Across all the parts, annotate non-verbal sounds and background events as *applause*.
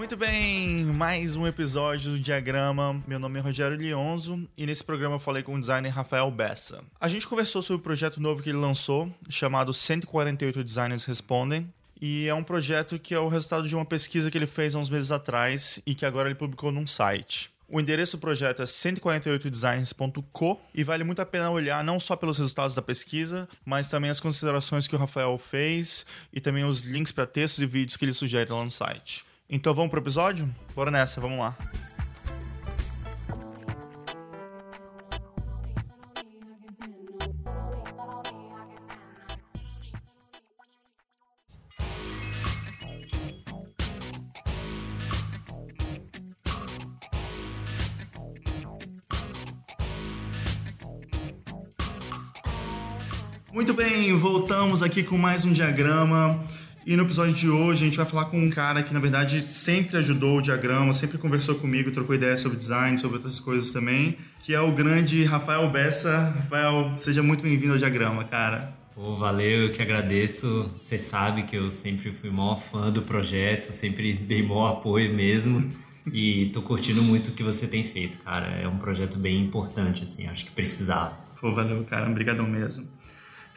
Muito bem, mais um episódio do Diagrama. Meu nome é Rogério Lionzo e nesse programa eu falei com o designer Rafael Bessa. A gente conversou sobre o projeto novo que ele lançou, chamado 148 Designers Respondem. E é um projeto que é o resultado de uma pesquisa que ele fez há uns meses atrás e que agora ele publicou num site. O endereço do projeto é 148designs.co e vale muito a pena olhar não só pelos resultados da pesquisa, mas também as considerações que o Rafael fez e também os links para textos e vídeos que ele sugere lá no site. Então vamos pro episódio? Bora nessa, vamos lá. Muito bem, voltamos aqui com mais um diagrama. E no episódio de hoje a gente vai falar com um cara que na verdade sempre ajudou o diagrama, sempre conversou comigo, trocou ideias sobre design, sobre outras coisas também, que é o grande Rafael Bessa. Rafael, seja muito bem-vindo ao diagrama, cara. Pô, valeu, eu que agradeço. Você sabe que eu sempre fui maior fã do projeto, sempre dei maior apoio mesmo. E tô curtindo muito o que você tem feito, cara. É um projeto bem importante, assim, acho que precisava. Pô, valeu, cara. Obrigadão mesmo.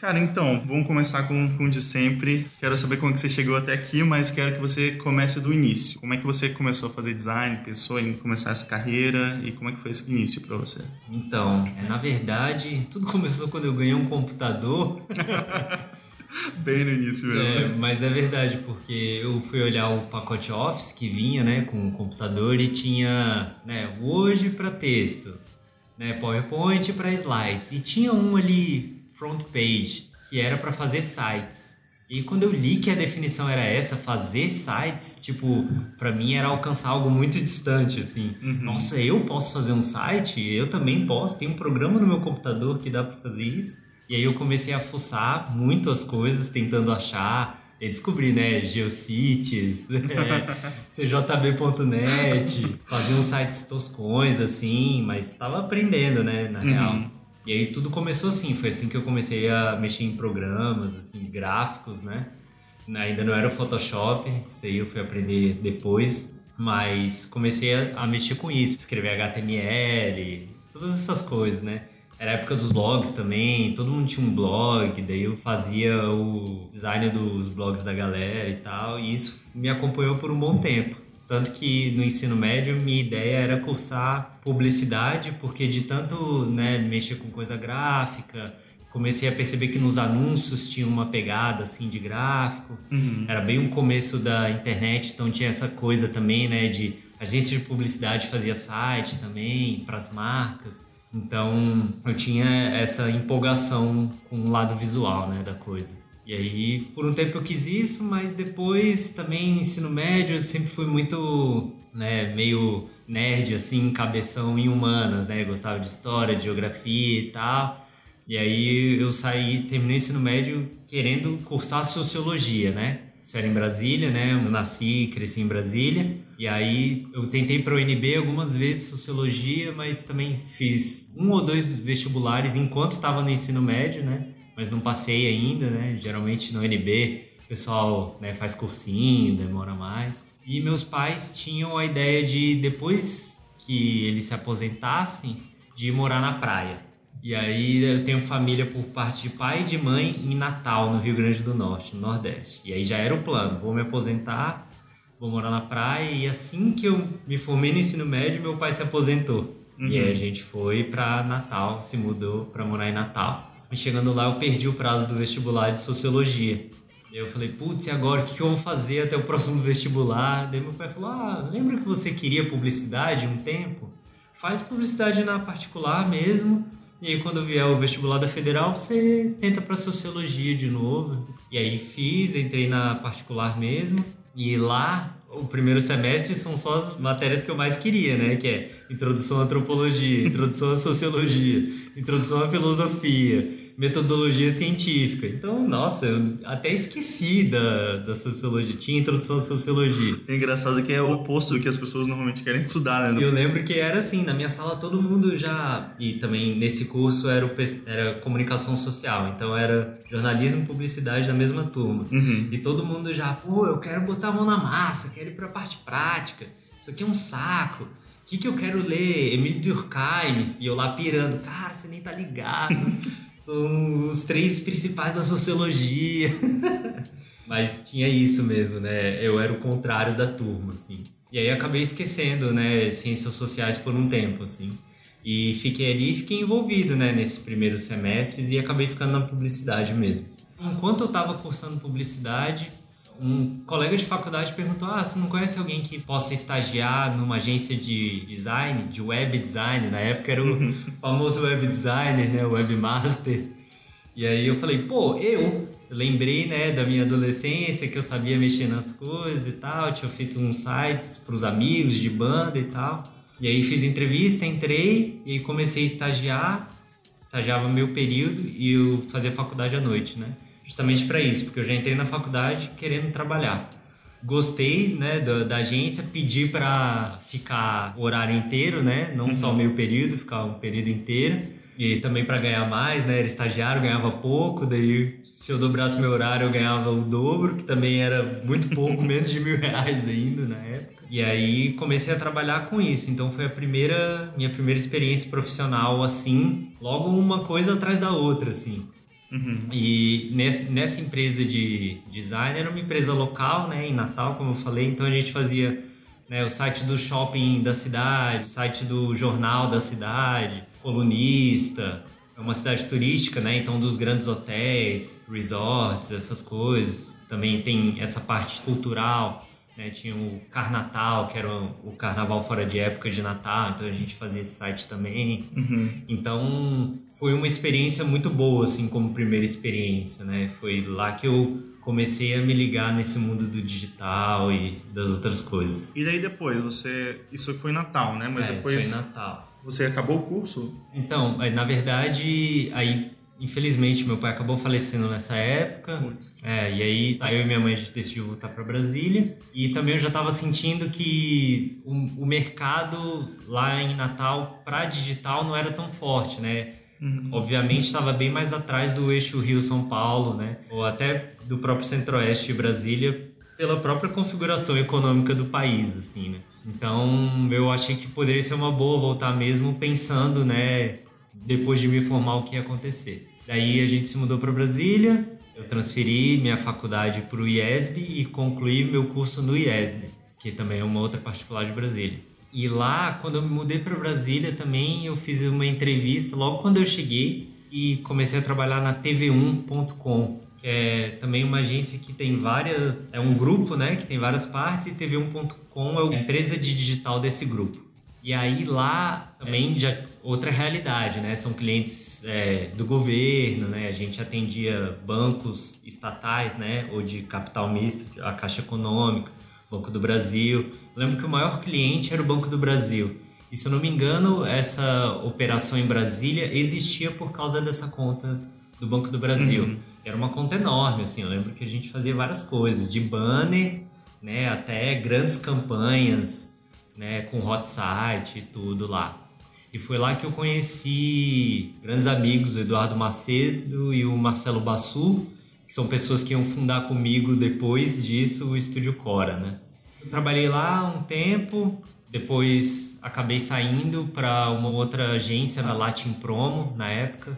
Cara, então, vamos começar com, com o de sempre. Quero saber como é que você chegou até aqui, mas quero que você comece do início. Como é que você começou a fazer design, pensou em começar essa carreira e como é que foi esse início para você? Então, é, na verdade, tudo começou quando eu ganhei um computador. *laughs* Bem no início mesmo. É, mas é verdade, porque eu fui olhar o pacote Office que vinha, né, com o computador e tinha, né, Word para texto, né, PowerPoint para slides e tinha um ali front page, que era para fazer sites. E quando eu li que a definição era essa, fazer sites, tipo, para mim era alcançar algo muito distante, assim. Uhum. Nossa, eu posso fazer um site? Eu também posso. Tem um programa no meu computador que dá para fazer isso. E aí eu comecei a fuçar muito as coisas, tentando achar. E descobri, né, Geocities, *laughs* é, cjb.net, fazer uns sites toscões, assim, mas estava aprendendo, né, na uhum. real. E aí tudo começou assim, foi assim que eu comecei a mexer em programas, assim, gráficos, né? Ainda não era o Photoshop, isso aí eu fui aprender depois, mas comecei a, mexer com isso, escrever HTML, todas essas coisas, né? Era a época dos blogs também, todo mundo tinha um blog, daí eu fazia o design dos blogs da galera e tal, e isso me acompanhou por um bom tempo. Tanto que no ensino médio minha ideia era cursar publicidade, porque de tanto né, mexer com coisa gráfica, comecei a perceber que nos anúncios tinha uma pegada assim de gráfico. Uhum. Era bem o começo da internet, então tinha essa coisa também, né, de agência de publicidade fazia site também para as marcas. Então eu tinha essa empolgação com o lado visual, né, da coisa. E aí, por um tempo eu quis isso, mas depois também ensino médio, eu sempre fui muito, né, meio nerd assim, cabeção em humanas, né? Gostava de história, de geografia e tal. E aí eu saí, terminei o ensino médio querendo cursar sociologia, né? Isso era em Brasília, né? Eu nasci, cresci em Brasília. E aí eu tentei para o UNB algumas vezes sociologia, mas também fiz um ou dois vestibulares enquanto estava no ensino médio, né? Mas não passei ainda, né? Geralmente no NB o pessoal né, faz cursinho, demora mais. E meus pais tinham a ideia de, depois que eles se aposentassem, de morar na praia. E aí eu tenho família por parte de pai e de mãe em Natal, no Rio Grande do Norte, no Nordeste. E aí já era o plano, vou me aposentar, vou morar na praia. E assim que eu me formei no ensino médio, meu pai se aposentou. Uhum. E aí a gente foi para Natal, se mudou para morar em Natal. E chegando lá, eu perdi o prazo do vestibular de sociologia. Eu falei, putz, e agora? O que eu vou fazer até o próximo vestibular? Daí meu pai falou, ah, lembra que você queria publicidade um tempo? Faz publicidade na particular mesmo. E aí, quando vier o vestibular da federal, você tenta para sociologia de novo. E aí fiz, entrei na particular mesmo. E lá o primeiro semestre são só as matérias que eu mais queria, né? Que é introdução à antropologia, introdução à sociologia, introdução à filosofia. Metodologia científica. Então, nossa, eu até esqueci da, da sociologia. Tinha introdução à sociologia. É engraçado que é o oposto do que as pessoas normalmente querem estudar, né? Eu lembro que era assim, na minha sala todo mundo já. E também nesse curso era, o, era comunicação social. Então era jornalismo e publicidade da mesma turma. Uhum. E todo mundo já, pô, eu quero botar a mão na massa, quero ir pra parte prática. Isso aqui é um saco. O que, que eu quero ler? Emílio Durkheim. E eu lá pirando. Cara, você nem tá ligado. *laughs* São os três principais da sociologia. *laughs* Mas tinha isso mesmo, né? Eu era o contrário da turma, assim. E aí acabei esquecendo, né, ciências sociais por um tempo, assim. E fiquei ali e fiquei envolvido, né, nesses primeiros semestres e acabei ficando na publicidade mesmo. Enquanto eu estava cursando publicidade, um colega de faculdade perguntou: Ah, você não conhece alguém que possa estagiar numa agência de design, de web design? Na época era o uhum. famoso web designer, né? O webmaster. E aí eu falei: Pô, eu. lembrei, né, da minha adolescência que eu sabia mexer nas coisas e tal. Tinha feito uns sites para os amigos de banda e tal. E aí fiz entrevista, entrei e comecei a estagiar. Estagiava meu período e eu fazia faculdade à noite, né? Justamente para isso, porque eu já entrei na faculdade querendo trabalhar. Gostei, né, da, da agência, pedi para ficar o horário inteiro, né, não uhum. só meio período, ficar um período inteiro. E também para ganhar mais, né, era estagiário, ganhava pouco, daí se eu dobrasse meu horário eu ganhava o dobro, que também era muito pouco, *laughs* menos de mil reais ainda na época. E aí comecei a trabalhar com isso, então foi a primeira, minha primeira experiência profissional assim, logo uma coisa atrás da outra, assim. Uhum. E nessa, nessa empresa de design era uma empresa local, né, em Natal, como eu falei, então a gente fazia né, o site do shopping da cidade, o site do jornal da cidade, colunista, é uma cidade turística, né, então dos grandes hotéis, resorts, essas coisas. Também tem essa parte cultural, né, tinha o Carnatal, que era o carnaval fora de época de Natal, então a gente fazia esse site também. Uhum. Então foi uma experiência muito boa, assim, como primeira experiência, né? Foi lá que eu comecei a me ligar nesse mundo do digital e das outras coisas. E daí depois, você... Isso foi Natal, né? Mas é, depois... foi Natal. Você acabou o curso? Então, na verdade, aí Infelizmente, meu pai acabou falecendo nessa época. É, e aí, eu e minha mãe a gente decidiu voltar para Brasília. E também eu já estava sentindo que o, o, mercado lá em Natal para digital não era tão forte, né? Uhum. Obviamente estava bem mais atrás do eixo Rio-São Paulo, né? Ou até do próprio Centro-Oeste de Brasília, pela própria configuração econômica do país, assim, né? Então, eu achei que poderia ser uma boa voltar mesmo pensando, né, depois de me formar o que ia acontecer. Daí a gente se mudou para Brasília, eu transferi minha faculdade para o IESB e concluí meu curso no IESB, que também é uma outra particular de Brasília. E lá, quando eu me mudei para Brasília também, eu fiz uma entrevista logo quando eu cheguei e comecei a trabalhar na TV1.com, que é também uma agência que tem várias, é um grupo, né, que tem várias partes e TV1.com é a empresa de digital desse grupo. E aí lá também já outra realidade, né? São clientes é, do governo, né? A gente atendia bancos estatais, né? Ou de capital misto, a Caixa Econômica, Banco do Brasil. Eu lembro que o maior cliente era o Banco do Brasil. E se eu não me engano, essa operação em Brasília existia por causa dessa conta do Banco do Brasil. Uhum. Era uma conta enorme, assim. Eu lembro que a gente fazia várias coisas, de banner, né? Até grandes campanhas né, com hot site e tudo lá. E foi lá que eu conheci grandes amigos, o Eduardo Macedo e o Marcelo Bassu, que são pessoas que iam fundar comigo depois disso o Estúdio Cora, né? Eu trabalhei lá um tempo, depois acabei saindo para uma outra agência, a Latin Promo, na época.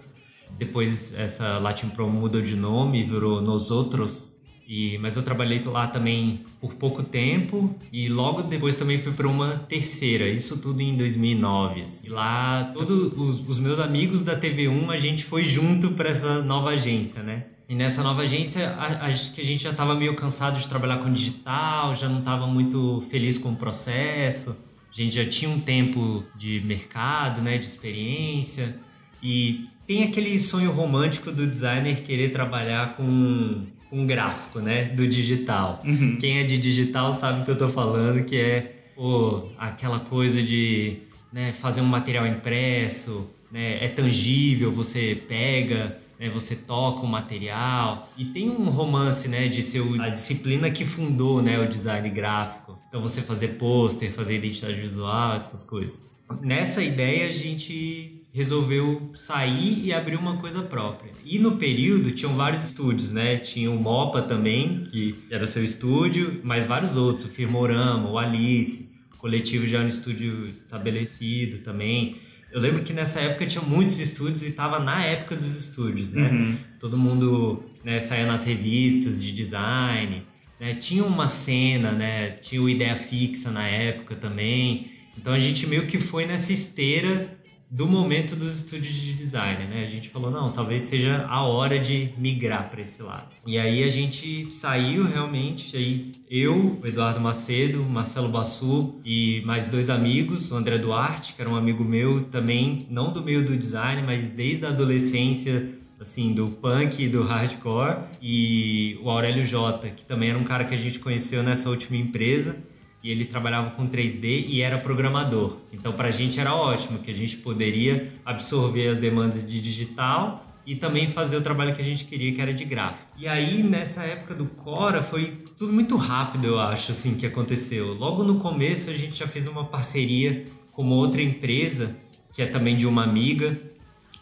Depois essa Latin Promo mudou de nome e virou Nos Outros, e, mas eu trabalhei lá também por pouco tempo e logo depois também fui para uma terceira, isso tudo em 2009. Assim. E lá todos os, os, meus amigos da TV1 a gente foi junto para essa nova agência, né? E nessa nova agência acho que a gente já estava meio cansado de trabalhar com digital, já não estava muito feliz com o processo. A gente já tinha um tempo de mercado, né, de experiência. E tem aquele sonho romântico do designer querer trabalhar com um gráfico, né, do digital. Uhum. Quem é de digital sabe o que eu tô falando, que é pô, aquela coisa de né, fazer um material impresso, né, é tangível, você pega, né? Você toca o material e tem um romance, né? De ser a disciplina que fundou, né? O design gráfico. Então você fazer pôster, fazer identidade visual, essas coisas. Nessa ideia a gente resolveu sair e abrir uma coisa própria. E no período tinham vários estúdios, né? Tinha o Mopa também, que era seu estúdio, mas vários outros, o Firmorama, o Alice, o coletivo já no estúdio estabelecido também. Eu lembro que nessa época tinha muitos estúdios e estava na época dos estúdios, né? Uhum. Todo mundo né, saía nas revistas de design, né? Tinha uma cena, né? Tinha o Ideia Fixa na época também. Então a gente meio que foi nessa esteira do momento dos estúdios de design, né? A gente falou, não, talvez seja a hora de migrar para esse lado. E aí a gente saiu realmente, aí eu, Eduardo Macedo, Marcelo Bassu e mais dois amigos, o André Duarte, que era um amigo meu também, não do meio do design, mas desde a adolescência assim, do punk e do hardcore, e o Aurélio Jota, que também era um cara que a gente conheceu nessa última empresa e ele trabalhava com 3D e era programador. Então para a gente era ótimo que a gente poderia absorver as demandas de digital e também fazer o trabalho que a gente queria, que era de gráfico. E aí nessa época do Cora foi tudo muito rápido, eu acho, assim, que aconteceu. Logo no começo a gente já fez uma parceria com uma outra empresa que é também de uma amiga,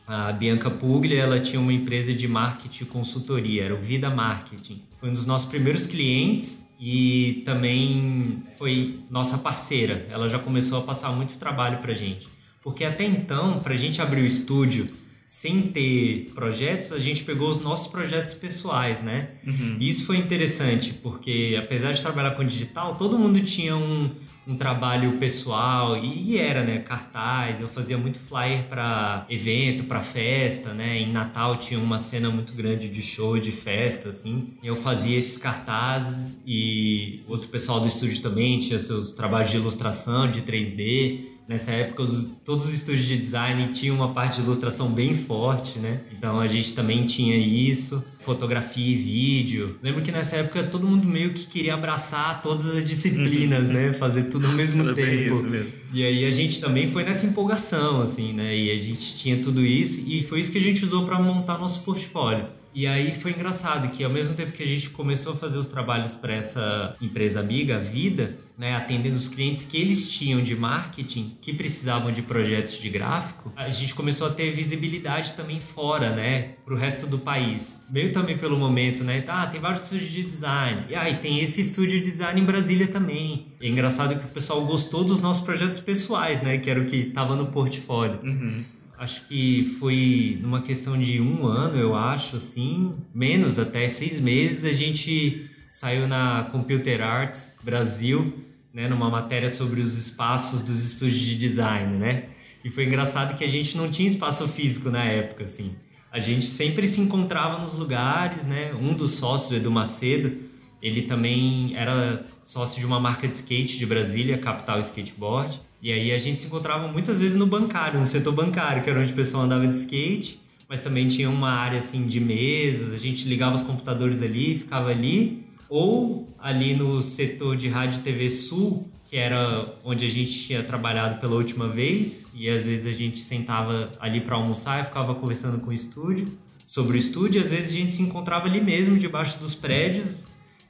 a Bianca Puglia, ela tinha uma empresa de marketing e consultoria, era o Vida Marketing. Foi um dos nossos primeiros clientes e também foi nossa parceira. Ela já começou a passar muito trabalho para gente. Porque até então, para a gente abrir o estúdio sem ter projetos, a gente pegou os nossos projetos pessoais, né? Uhum. Isso foi interessante, porque apesar de trabalhar com digital, todo mundo tinha um, um trabalho pessoal e, era, né, cartaz. Eu fazia muito flyer para evento, para festa, né? Em Natal tinha uma cena muito grande de show, de festa, assim. Eu fazia esses cartazes e outro pessoal do estúdio também tinha seus trabalhos de ilustração, de 3D. Nessa época, os, todos os estúdios de design tinham uma parte de ilustração bem forte, né? Então a gente também tinha isso, fotografia e vídeo. Lembro que nessa época todo mundo meio que queria abraçar todas as disciplinas, né? Fazer tudo ao mesmo *laughs* Era tempo. Isso mesmo. E aí a gente também foi nessa empolgação, assim, né? E a gente tinha tudo isso e foi isso que a gente usou para montar nosso portfólio. E aí foi engraçado que ao mesmo tempo que a gente começou a fazer os trabalhos para essa empresa amiga, a Vida, né, atendendo os clientes que eles tinham de marketing, que precisavam de projetos de gráfico, a gente começou a ter visibilidade também fora, né, para o resto do país. Meio também pelo momento, né, tá, tem vários estúdios de design. E aí ah, tem esse estúdio de design em Brasília também. E é engraçado que o pessoal gostou dos nossos projetos pessoais, né, que era o que estava no portfólio. Uhum acho que foi numa questão de um ano, eu acho, assim, menos até seis meses, a gente saiu na Computer Arts Brasil, né, numa matéria sobre os espaços dos estúdios de design, né? E foi engraçado que a gente não tinha espaço físico na época, assim. A gente sempre se encontrava nos lugares, né? Um dos sócios, Edu Macedo, ele também era sócio de uma marca de skate de Brasília, Capital Skateboard. E aí a gente se encontrava muitas vezes no bancário, no setor bancário, que era onde o pessoal andava de skate, mas também tinha uma área assim de mesas, a gente ligava os computadores ali, ficava ali, ou ali no setor de rádio e TV Sul, que era onde a gente tinha trabalhado pela última vez, e às vezes a gente sentava ali para almoçar e ficava conversando com o estúdio, sobre o estúdio, às vezes a gente se encontrava ali mesmo, debaixo dos prédios,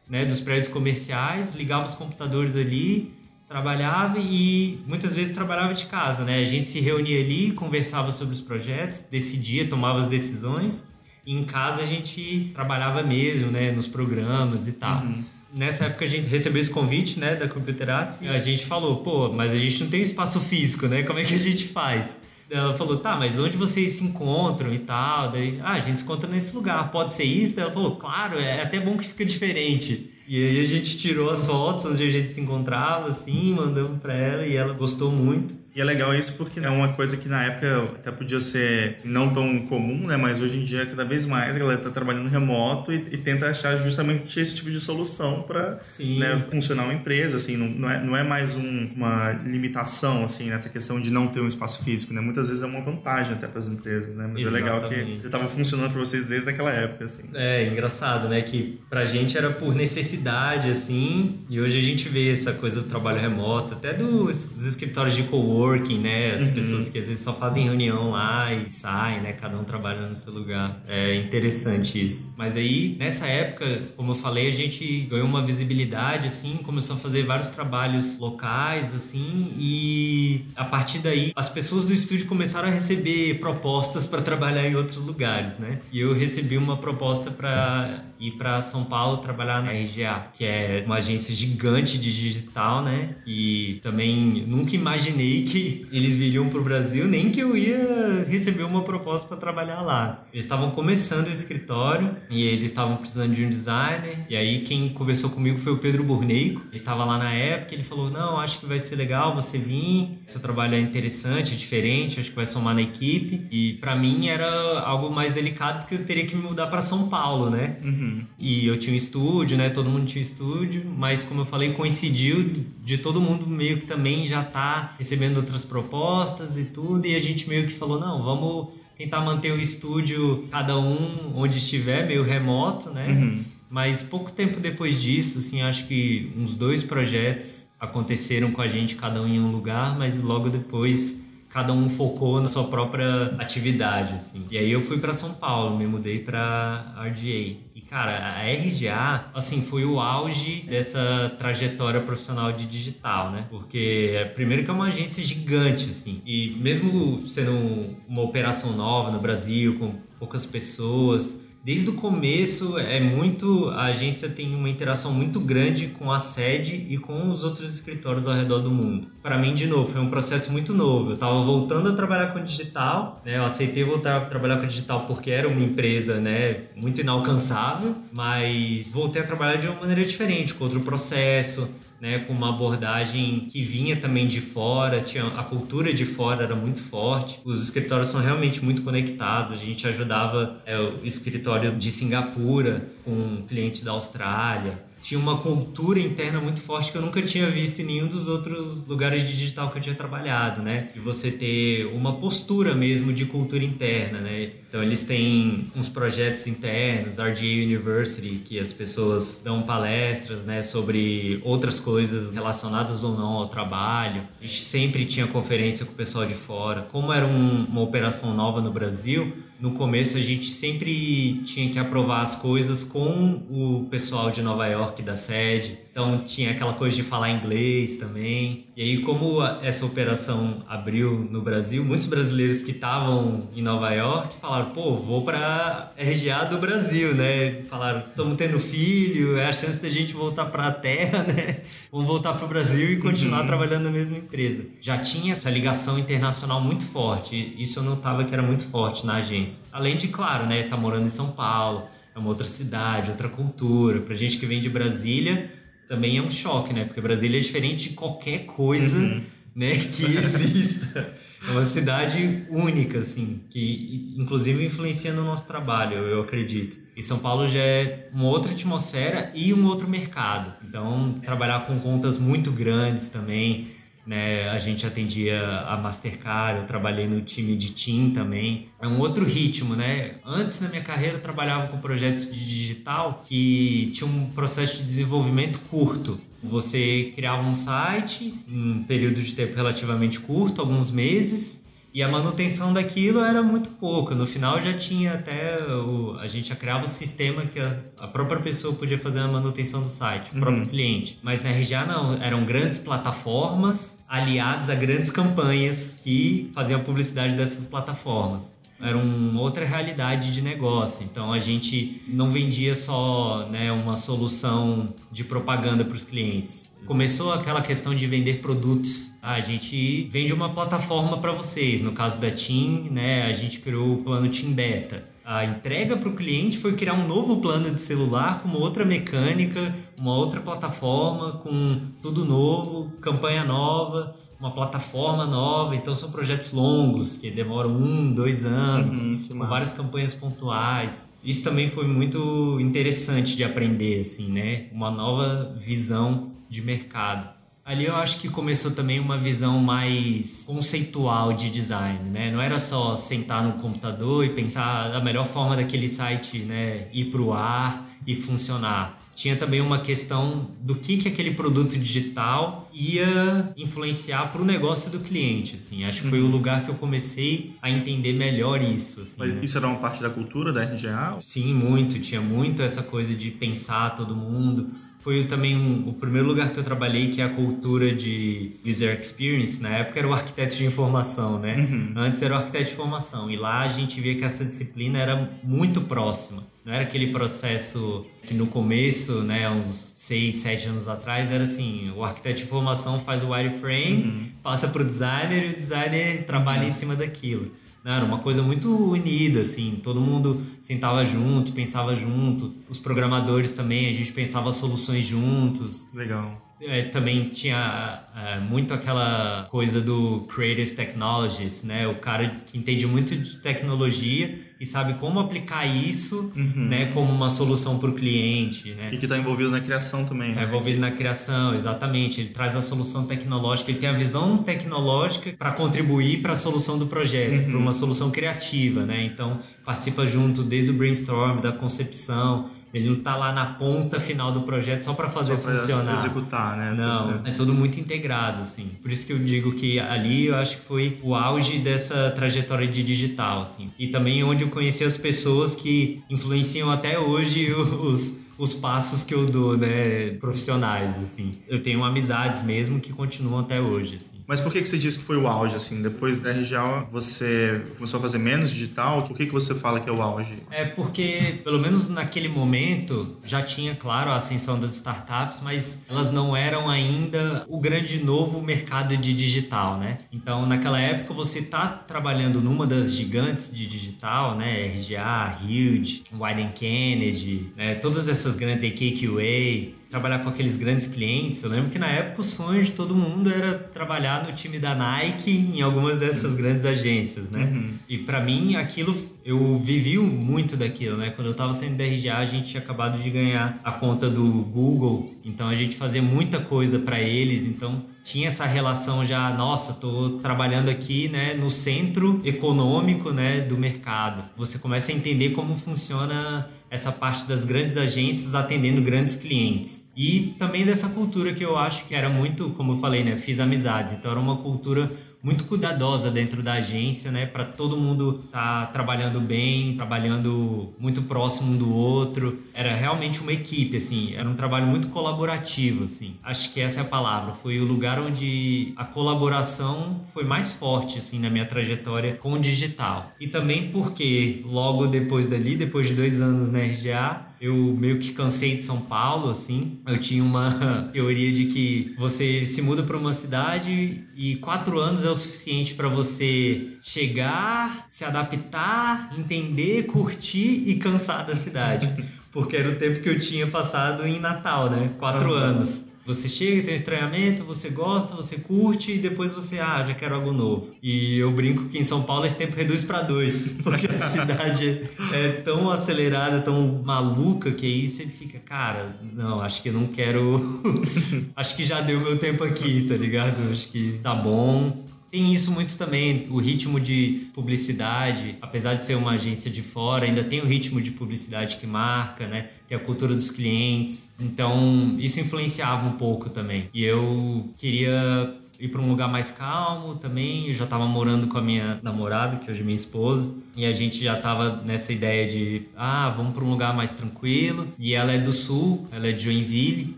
né, dos prédios comerciais, ligava os computadores ali trabalhava e muitas vezes trabalhava de casa, né? A gente se reunia ali, conversava sobre os projetos, decidia, tomava as decisões. E em casa a gente trabalhava mesmo, né? Nos programas e tal. Uhum. Nessa época a gente recebeu esse convite, né? Da Computer Arts. E a gente falou, pô, mas a gente não tem espaço físico, né? Como é que a gente faz? Ela falou, tá, mas onde vocês se encontram e tal? Daí, ah, a gente se encontra nesse lugar, pode ser isso? Daí ela falou, claro, é até bom que fica diferente. E aí a gente tirou as fotos onde a gente se encontrava, assim, mandamos para ela e ela gostou muito. E é legal isso porque é uma coisa que na época até podia ser não tão comum, né? Mas hoje em dia, cada vez mais, a galera tá trabalhando remoto e, e tenta achar justamente esse tipo de solução para né, funcionar uma empresa, assim. Não, não, é, não é mais um, uma limitação, assim, nessa questão de não ter um espaço físico, né? Muitas vezes é uma vantagem até para as empresas, né? Mas Exatamente. é legal que já estava funcionando para vocês desde aquela época, assim. É, engraçado, né? Que pra gente era por necessidade, assim, e hoje a gente vê essa coisa do trabalho remoto, até dos, dos escritórios de coworking coworking, né? As uhum. pessoas que às vezes só fazem reunião lá e saem, né? Cada um trabalhando no seu lugar. É interessante isso. Mas aí, nessa época, como eu falei, a gente ganhou uma visibilidade, assim, começou a fazer vários trabalhos locais, assim, e a partir daí as pessoas do estúdio começaram a receber propostas para trabalhar em outros lugares, né? E eu recebi uma proposta para ir para São Paulo trabalhar na RGA, que é uma agência gigante de digital, né? E também nunca imaginei que eles viriam pro Brasil, nem que eu ia receber uma proposta para trabalhar lá. Eles estavam começando o escritório e eles estavam precisando de um designer. E aí quem conversou comigo foi o Pedro Burneico. Ele estava lá na época, ele falou: "Não, acho que vai ser legal você vir. Seu trabalho é interessante, é diferente, acho que vai somar na equipe". E para mim era algo mais delicado porque eu teria que me mudar para São Paulo, né? Uhum. E eu tinha um estúdio, né? Todo mundo tinha um estúdio, mas como eu falei, coincidiu de todo mundo meio que também já tá recebendo outras propostas e tudo, e a gente meio que falou: "Não, vamos tentar manter o estúdio cada um onde estiver, meio remoto, né? Uhum. Mas pouco tempo depois disso, assim, acho que uns dois projetos aconteceram com a gente, cada um em um lugar, mas logo depois cada um focou na sua própria atividade, assim. E aí eu fui para São Paulo, me mudei para RGA. E cara, a RGA, assim, foi o auge dessa trajetória profissional de digital, né? Porque é, primeiro que é uma agência gigante, assim. E mesmo sendo uma operação nova no Brasil, com poucas pessoas, desde o começo é muito a agência tem uma interação muito grande com a sede e com os outros escritórios ao redor do mundo. Para mim, de novo, foi um processo muito novo. Eu estava voltando a trabalhar com digital, né? Eu aceitei voltar a trabalhar com digital porque era uma empresa, né, muito inalcançável, mas voltei a trabalhar de uma maneira diferente, com outro processo, né, com uma abordagem que vinha também de fora, tinha a cultura de fora era muito forte. Os escritórios são realmente muito conectados. A gente ajudava é, o escritório de Singapura com clientes da Austrália tinha uma cultura interna muito forte que eu nunca tinha visto em nenhum dos outros lugares de digital que eu tinha trabalhado, né? De você ter uma postura mesmo de cultura interna, né? Então eles têm uns projetos internos, RGA University, que as pessoas dão palestras, né, sobre outras coisas relacionadas ou não ao trabalho. A gente sempre tinha conferência com o pessoal de fora. Como era um, uma operação nova no Brasil, no começo a gente sempre tinha que aprovar as coisas com o pessoal de Nova York da sede. Então tinha aquela coisa de falar inglês também. E aí, como essa operação abriu no Brasil, muitos brasileiros que estavam em Nova York falaram: pô, vou para RGA do Brasil, né? Falaram: estamos tendo filho, é a chance da gente voltar para a terra, *laughs* né? Vamos voltar para o Brasil e continuar uhum. trabalhando na mesma empresa. Já tinha essa ligação internacional muito forte. Isso eu notava que era muito forte na agência. Além de, claro, né? Tá morando em São Paulo, é uma outra cidade, outra cultura. Pra gente que vem de Brasília também é um choque, né? Porque Brasília é diferente de qualquer coisa uhum. né, que exista. É uma cidade única, assim, que inclusive influencia no nosso trabalho, eu acredito. E São Paulo já é uma outra atmosfera e um outro mercado. Então, trabalhar com contas muito grandes também, né? A gente atendia a Mastercard, eu trabalhei no time de TIM também. É um outro ritmo, né? Antes na minha carreira eu trabalhava com projetos de digital que tinha um processo de desenvolvimento curto. Você criava um site em um período de tempo relativamente curto, alguns meses, e a manutenção daquilo era muito pouca. No final já tinha até. O, a gente já criava o sistema que a, a, própria pessoa podia fazer a manutenção do site, o uhum. próprio cliente. Mas na RGA não, eram grandes plataformas aliadas a grandes campanhas que faziam a publicidade dessas plataformas era uma outra realidade de negócio. Então a gente não vendia só né, uma solução de propaganda para os clientes começou aquela questão de vender produtos. Ah, a gente vende uma plataforma para vocês. No caso da Team, né, a gente criou o plano Team Beta. A entrega para o cliente foi criar um novo plano de celular com uma outra mecânica, uma outra plataforma, com tudo novo, campanha nova, uma plataforma nova. Então são projetos longos que demoram um, dois anos, uhum, com várias campanhas pontuais. Isso também foi muito interessante de aprender, assim, né? Uma nova visão de mercado. Ali eu acho que começou também uma visão mais conceitual de design, né? Não era só sentar no computador e pensar a melhor forma daquele site, né, ir para o ar e funcionar. Tinha também uma questão do que, que aquele produto digital ia influenciar para o negócio do cliente. Assim. Acho que foi uhum. o lugar que eu comecei a entender melhor isso. Assim, Mas né? isso era uma parte da cultura da RGA? Sim, muito. Tinha muito essa coisa de pensar todo mundo foi também um, o primeiro lugar que eu trabalhei que é a cultura de user experience. Na época era o arquiteto de informação, né? Uhum. Antes era o arquiteto de informação. E lá a gente via que essa disciplina era muito próxima. Não era aquele processo que no começo, né, uns seis, sete anos atrás, era assim: o arquiteto de informação faz o wireframe, uhum. passa para o designer e o designer trabalha uhum. em cima daquilo. Não, era uma coisa muito unida, assim, todo mundo sentava junto, pensava junto, os programadores também, a gente pensava soluções juntos. Legal. É, também tinha é, muito aquela coisa do creative technologies, né? O cara que entende muito de tecnologia e sabe como aplicar isso, uhum. né, como uma solução para o cliente, né? E que está envolvido na criação também. Está né? envolvido na criação, exatamente. Ele traz a solução tecnológica, ele tem a visão tecnológica para contribuir para a solução do projeto, uhum. para uma solução criativa, né? Então participa junto desde o brainstorm, da concepção ele não está lá na ponta final do projeto só para fazer só funcionar. executar, né? Não, é tudo muito integrado, assim. Por isso que eu digo que ali eu acho que foi o auge dessa trajetória de digital, assim. E também onde eu conheci as pessoas que influenciam até hoje *laughs* os os passos que eu dou, né, profissionais, assim. Eu tenho amizades mesmo que continuam até hoje, assim. Mas por que, que você disse que foi o auge, assim? Depois da RGA você começou a fazer menos digital? Por que, que você fala que é o auge? É porque, pelo menos naquele momento, já tinha, claro, a ascensão das startups, mas elas não eram ainda o grande novo mercado de digital, né? Então, naquela época, você tá trabalhando numa das gigantes de digital, né? RGA, Huge, Wyden Kennedy, né? todas essas essas grandes AKQA, trabalhar com aqueles grandes clientes. Eu lembro que na época o sonho de todo mundo era trabalhar no time da Nike em algumas dessas grandes agências, né? Uhum. E para mim aquilo eu vivi muito daquilo, né? Quando eu estava saindo da RGA, a gente tinha acabado de ganhar a conta do Google, então a gente fazia muita coisa para eles, então tinha essa relação já, nossa, tô trabalhando aqui, né, no centro econômico, né, do mercado. Você começa a entender como funciona essa parte das grandes agências atendendo grandes clientes. E também dessa cultura que eu acho que era muito, como eu falei, né, fiz amizades, então era uma cultura muito cuidadosa dentro da agência, né, para todo mundo estar tá trabalhando bem, trabalhando muito próximo um do outro. Era realmente uma equipe, assim, era um trabalho muito colaborativo, assim. Acho que essa é a palavra. Foi o lugar onde a colaboração foi mais forte, assim, na minha trajetória com o digital. E também porque logo depois dali, depois de dois anos na RGA, eu meio que cansei de São Paulo, assim. Eu tinha uma *laughs* teoria de que você se muda para uma cidade e quatro anos é o suficiente para você chegar, se adaptar, entender, curtir e cansar da cidade. *laughs* Porque era o tempo que eu tinha passado em Natal, né? Quatro anos. Você chega, tem um estranhamento, você gosta, você curte e depois você, ah, já quero algo novo. E eu brinco que em São Paulo esse tempo reduz para dois, *laughs* porque a cidade é tão acelerada, tão maluca que aí você fica, cara, não, acho que eu não quero. *laughs* acho que já deu meu tempo aqui, tá ligado? Acho que tá bom. Tem isso muito também, o ritmo de publicidade, apesar de ser uma agência de fora, ainda tem o ritmo de publicidade que marca, né? Tem a cultura dos clientes. Então, isso influenciava um pouco também. E eu queria ir para um lugar mais calmo também. Eu já estava morando com a minha namorada, que hoje é minha esposa, e a gente já estava nessa ideia de, ah, vamos para um lugar mais tranquilo. E ela é do sul, ela é de Joinville,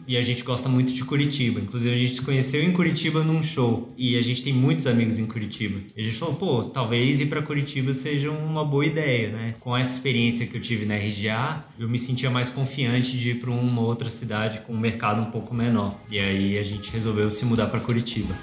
e a gente gosta muito de Curitiba. Inclusive a gente se conheceu em Curitiba num show, e a gente tem muitos amigos em Curitiba. E a gente falou, pô, talvez ir para Curitiba seja uma boa ideia, né? Com essa experiência que eu tive na RGA, eu me sentia mais confiante de ir para uma outra cidade com um mercado um pouco menor. E aí a gente resolveu se mudar para Curitiba.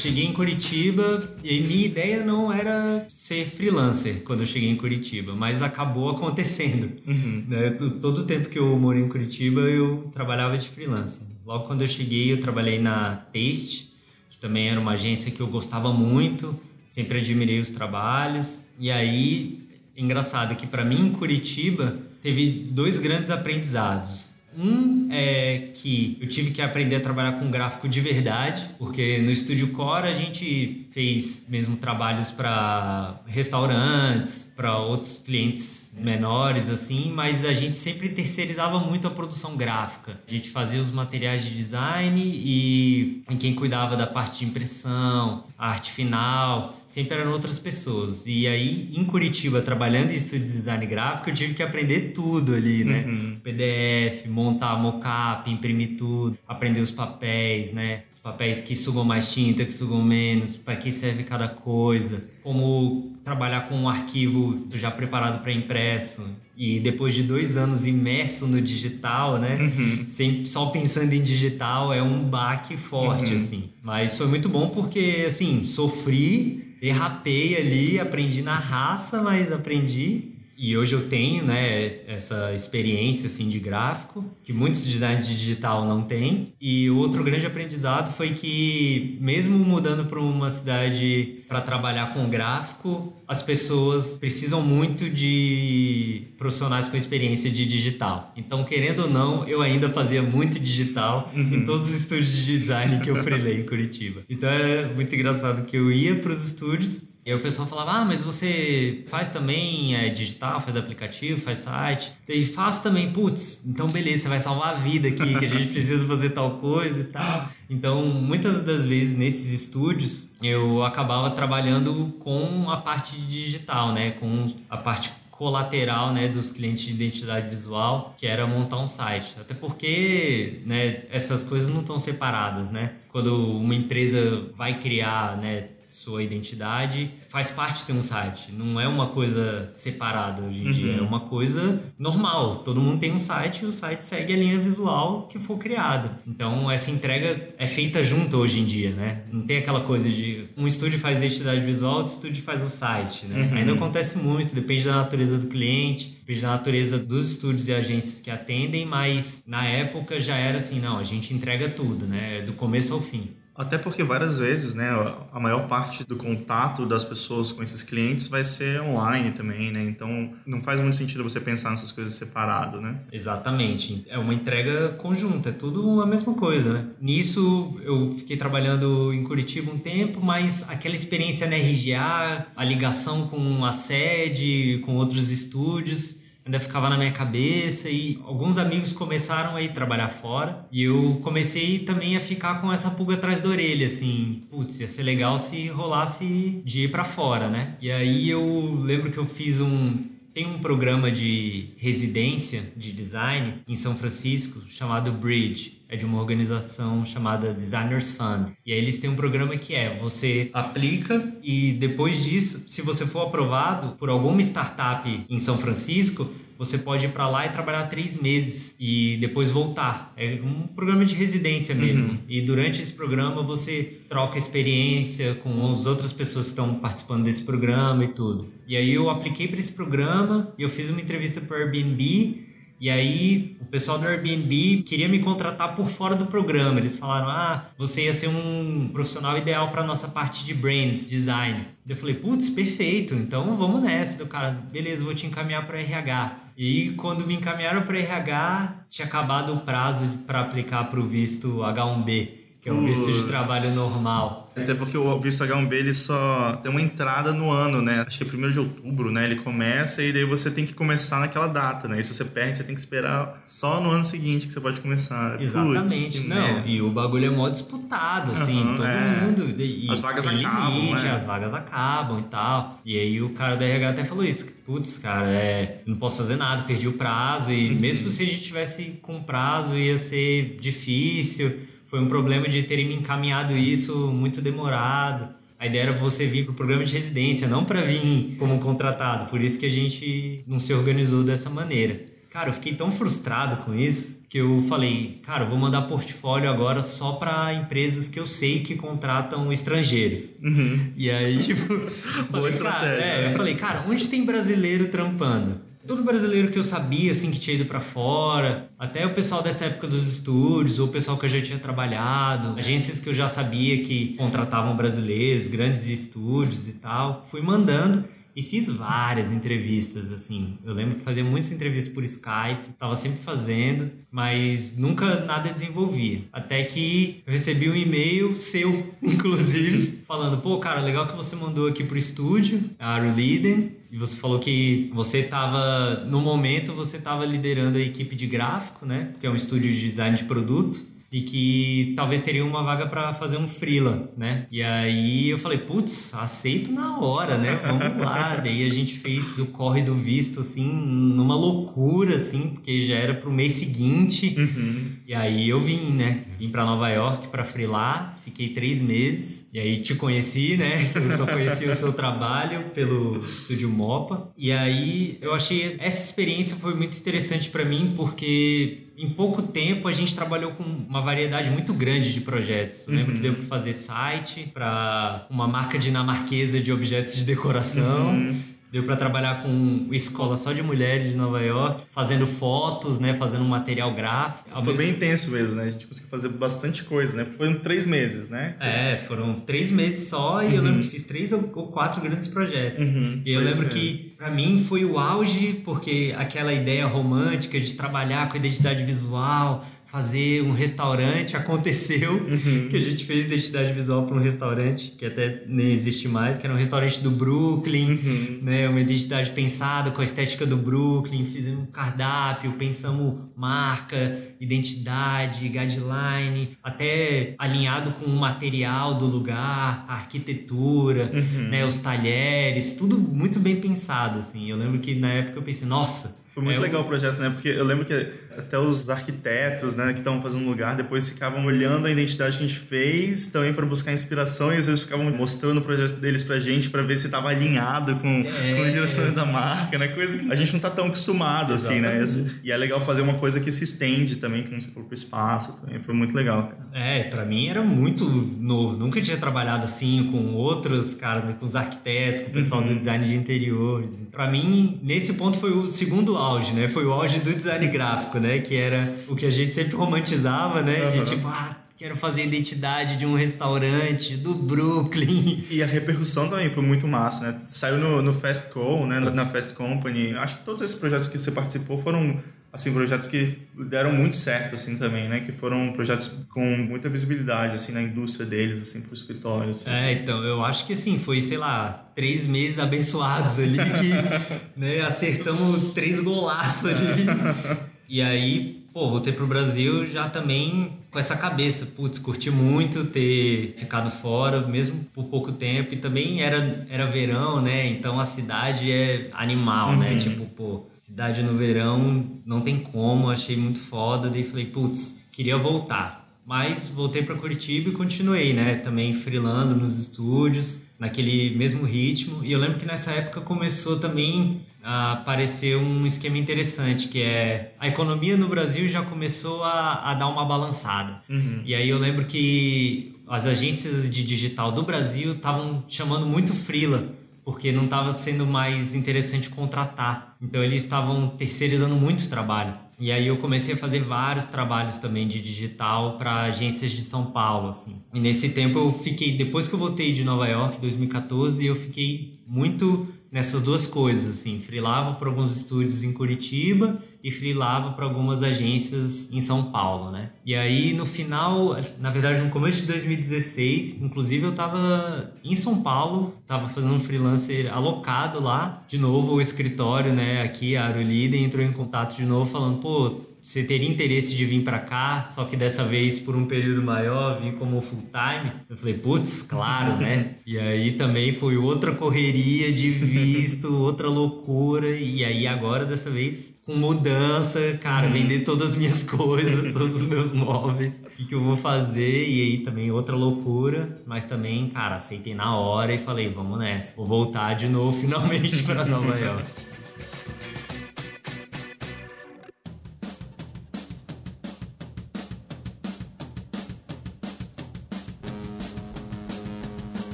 Cheguei em Curitiba e minha ideia não era ser freelancer quando eu cheguei em Curitiba, mas acabou acontecendo. Uhum. Né? Todo o tempo que eu morei em Curitiba eu trabalhava de freelancer. Logo quando eu cheguei eu trabalhei na Taste, que também era uma agência que eu gostava muito, sempre admirei os trabalhos. E aí, engraçado que para mim em Curitiba teve dois grandes aprendizados. Um é que eu tive que aprender a trabalhar com gráfico de verdade, porque no Estúdio Core a gente fez mesmo trabalhos para restaurantes, para outros clientes menores assim, mas a gente sempre terceirizava muito a produção gráfica. A gente fazia os materiais de design e quem cuidava da parte de impressão, arte final, sempre eram outras pessoas. E aí em Curitiba, trabalhando em estúdio de design gráfico, eu tive que aprender tudo ali, né? Uhum. PDF, montar mockup, imprimir tudo, aprender os papéis, né? Os papéis que sugam mais tinta, que sugam menos, para que serve cada coisa, como trabalhar com um arquivo já preparado para impresso. E depois de dois anos imerso no digital, né? Uhum. Sem, só pensando em digital é um baque forte, uhum. assim. Mas foi muito bom porque, assim, sofri, derrapei ali, aprendi na raça, mas aprendi e hoje eu tenho, né, essa experiência assim de gráfico que muitos designers de digital não têm. E outro grande aprendizado foi que mesmo mudando para uma cidade para trabalhar com gráfico, as pessoas precisam muito de profissionais com experiência de digital. Então, querendo ou não, eu ainda fazia muito digital uhum. em todos os estúdios de design que eu freelei em Curitiba. Então é muito engraçado que eu ia para os estúdios e aí o pessoal falava, ah, mas você faz também é, digital, faz aplicativo, faz site. E faço também, putz, então beleza, você vai salvar a vida aqui, que a gente *laughs* precisa fazer tal coisa e tal. Então, muitas das vezes nesses estúdios, eu acabava trabalhando com a parte digital, né? Com a parte colateral né, dos clientes de identidade visual, que era montar um site. Até porque né, essas coisas não estão separadas. Né? Quando uma empresa vai criar né, sua identidade, faz parte de ter um site. Não é uma coisa separada hoje em uhum. dia, é uma coisa normal. Todo mundo tem um site e o site segue a linha visual que for criada. Então essa entrega é feita junto hoje em dia, né? Não tem aquela coisa de um estúdio faz identidade visual, outro estúdio faz o site, né? Uhum. Ainda acontece muito, depende da natureza do cliente, depende da natureza dos estúdios e agências que atendem, mas na época já era assim, não, a gente entrega tudo, né? Do começo ao fim. Até porque várias vezes, né, a maior parte do contato das pessoas com esses clientes vai ser online também, né? Então não faz muito sentido você pensar nessas coisas separado, né? Exatamente. É uma entrega conjunta, é tudo a mesma coisa, né? Nisso eu fiquei trabalhando em Curitiba um tempo, mas aquela experiência na RGA, a ligação com a sede, com outros estúdios, ainda ficava na minha cabeça e alguns amigos começaram a ir trabalhar fora e eu comecei também a ficar com essa pulga atrás da orelha, assim, putz, ia ser legal se rolasse de ir para fora, né? E aí eu lembro que eu fiz um tem um programa de residência de design em São Francisco chamado Bridge. É de uma organização chamada Designers Fund. E aí eles têm um programa que é: você aplica e depois disso, se você for aprovado por alguma startup em São Francisco, você pode ir para lá e trabalhar três meses e depois voltar. É um programa de residência mesmo. Uhum. E durante esse programa você troca experiência com as outras pessoas que estão participando desse programa e tudo. E aí eu apliquei para esse programa e eu fiz uma entrevista para o Airbnb e aí o pessoal do Airbnb queria me contratar por fora do programa. Eles falaram: "Ah, você ia ser um profissional ideal para nossa parte de brand design". Eu falei: "Putz, perfeito. Então vamos nessa". Do cara: "Beleza, vou te encaminhar para RH". E quando me encaminharam para RH, tinha acabado o prazo para aplicar para o visto H1B que é um visto de trabalho normal. Até porque o visto H1B ele só tem uma entrada no ano, né? Acho que é 1 de outubro, né? Ele começa e daí você tem que começar naquela data, né? E se você perde, você tem que esperar só no ano seguinte que você pode começar. Exatamente, Puts, não. Né? E o bagulho é mó disputado, assim, uhum, todo é. mundo. E as vagas acabam. Limite, né? As vagas acabam e tal. E aí o cara da RH até falou isso. Putz, cara, é, não posso fazer nada, perdi o prazo. E uhum. mesmo se a gente tivesse com prazo, ia ser difícil foi um problema de terem me encaminhado isso muito demorado. A ideia era você vir para o programa de residência, não para vir como contratado. Por isso que a gente não se organizou dessa maneira. Cara, eu fiquei tão frustrado com isso que eu falei, cara, eu vou mandar portfólio agora só para empresas que eu sei que contratam estrangeiros. Uhum. E aí, tipo, *laughs* boa falei, estratégia. Cara, é, eu falei, cara, onde tem brasileiro trampando? Todo brasileiro que eu sabia, assim, que tinha ido para fora, até o pessoal dessa época dos estúdios, ou o pessoal que eu já tinha trabalhado, agências que eu já sabia que contratavam brasileiros, grandes estúdios e tal, fui mandando. e fiz várias entrevistas, assim. Eu lembro que fazia muitas entrevistas por Skype, tava sempre fazendo, mas nunca nada desenvolvia. Até que eu recebi um e-mail seu, *laughs* inclusive, falando: pô, cara, legal que você mandou aqui pro estúdio, a Liden, e você falou que você estava, no momento, você estava liderando a equipe de gráfico, né? Que é um estúdio de design de produto e que talvez teria uma vaga para fazer um freela, né? E aí eu falei, putz, aceito na hora, né? Vamos lá. *laughs* Daí a gente fez o corre do visto, assim, numa loucura, assim, porque já era pro mês seguinte. Uhum. E aí eu vim, né? Vim para Nova York para freelar, fiquei três meses. E aí te conheci, né? *laughs* Eu só conheci o seu trabalho pelo estúdio Mopa. E aí eu achei essa experiência foi muito interessante para mim, porque em pouco tempo a gente trabalhou com uma variedade muito grande de projetos. Eu lembro uhum. que deu para fazer site para uma marca dinamarquesa de objetos de decoração. Uhum. Deu para trabalhar com escola só de mulheres de Nova York, fazendo fotos, né? Fazendo um material gráfico. Foi bem intenso mesmo, né? A gente conseguiu fazer bastante coisa, né? Foram três meses, né? É, foram três meses só e uhum. eu lembro que fiz três ou quatro grandes projetos. Uhum. E eu lembro que para mim foi o auge, porque aquela ideia romântica de trabalhar com identidade visual, fazer um restaurante *laughs* aconteceu, uhum. que a gente fez identidade visual para um restaurante que até nem existe mais, que era um restaurante do Brooklyn, uhum. né, uma identidade pensada com a estética do Brooklyn, fizemos um cardápio, pensamos marca, identidade, guideline, até alinhado com o material do lugar, a arquitetura, uhum. né, os talheres, tudo muito bem pensado assim. Eu lembro que na época eu pensei, nossa, foi muito é, legal o projeto, né? Porque eu lembro que até os arquitetos, né, que estavam fazendo um lugar, depois ficavam olhando a identidade que a gente fez, também para buscar inspiração, e às vezes ficavam mostrando o projeto deles pra gente para ver se estava alinhado com, é. com da marca, né? Coisa que a gente não tá tão acostumado, assim, né? E é legal fazer uma coisa que se estende também, como você falou, pro espaço também. Foi muito legal, cara. É, para mim era muito novo. Nunca tinha trabalhado assim com outros caras, né? com os arquitetos, com o pessoal uhum. do design de interiores. Para mim, nesse ponto foi o segundo auge, né? Foi o auge do design gráfico, né? Que era o que a gente sempre romantizava, né? Uhum. De tipo, ah, quero fazer identidade de um restaurante do Brooklyn. E a repercussão também foi muito massa, né? Saiu no, no Fast Co, né? Na Fast Company. Acho que todos esses projetos que você participou foram assim projetos que deram muito certo assim também né que foram projetos com muita visibilidade assim na indústria deles assim pro escritório assim. é então eu acho que assim foi sei lá três meses abençoados ali que *laughs* né acertamos três golaços ali *laughs* e aí pô voltei pro Brasil já também com essa cabeça, putz, curti muito ter ficado fora, mesmo por pouco tempo, e também era, era verão, né? Então a cidade é animal, né? uhum. né? Tipo, pô, cidade no verão não tem como, achei muito foda, daí falei, putz, queria voltar. Mas voltei para Curitiba e continuei, né? Também freelando nos estúdios, naquele mesmo ritmo. E eu lembro que nessa época começou também a aparecer um esquema interessante, que é a economia no Brasil já começou a, a dar uma balançada. Uhum. E aí eu lembro que as agências de digital do Brasil estavam chamando muito freela, porque não estava sendo mais interessante contratar. Então eles estavam terceirizando muito trabalho. E aí eu comecei a fazer vários trabalhos também de digital para agências de São Paulo, assim. E nesse tempo eu fiquei, depois que eu voltei de Nova York, 2014, eu fiquei muito nessas duas coisas, assim, freelava para alguns estúdios em Curitiba e freelava para algumas agências em São Paulo, né? E aí no final, na verdade no começo de 2016, inclusive eu tava em São Paulo, tava fazendo um freelancer alocado lá, de novo o escritório, né, aqui a Arolida entrou em contato de novo falando, pô, você teria interesse de vir para cá, só que dessa vez por um período maior, vir como full time? Eu falei, putz, claro, né? *laughs* E aí também foi outra correria de visto, *laughs* outra loucura. E aí agora, dessa vez, com mudança, cara, vender todas as minhas coisas, *laughs* todos os meus móveis, o que, que eu vou fazer? E aí também outra loucura, mas também, cara, aceitei na hora e falei, vamos nessa, vou voltar de novo finalmente para Nova York.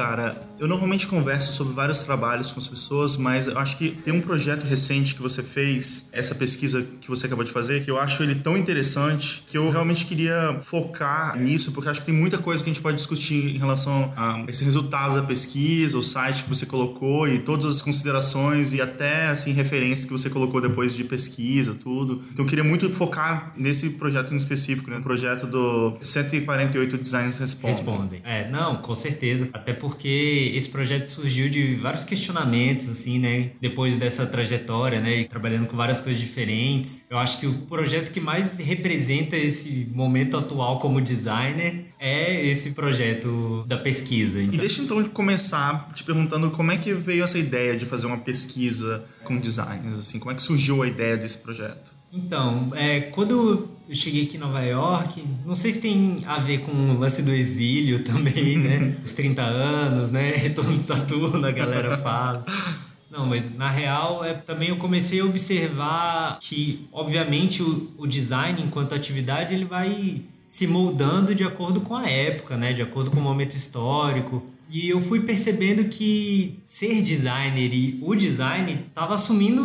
Cara, Eu normalmente converso sobre vários trabalhos com as pessoas, mas eu acho que tem um projeto recente que você fez, essa pesquisa que você acabou de fazer, que eu acho ele tão interessante que eu realmente queria focar nisso, porque acho que tem muita coisa que a gente pode discutir em relação a esse resultado da pesquisa, o site que você colocou e todas as considerações e até assim referências que você colocou depois de pesquisa, tudo. Então eu queria muito focar nesse projeto em específico, né? O projeto do 148 Designers Respondem. Respondem. É, não, com certeza. Até porque esse projeto surgiu de vários questionamentos, assim, né? Depois dessa trajetória, né? Trabalhando com várias coisas diferentes. Eu acho que o projeto que mais representa esse momento atual como designer é esse projeto da pesquisa. Então... E deixa então começar te perguntando como é que veio essa ideia de fazer uma pesquisa com designers, assim, como é que surgiu a ideia desse projeto? Então, é, quando eu cheguei aqui em Nova York, não sei se tem a ver com o lance do exílio *laughs* também, né? Os 30 anos, né? *laughs* Retorno de Saturno, a galera fala. Não, mas na real é também eu comecei a observar que, obviamente, o, o design enquanto atividade ele vai se moldando de acordo com a época, né? De acordo com o momento histórico. E eu fui percebendo que ser designer e o design tava assumindo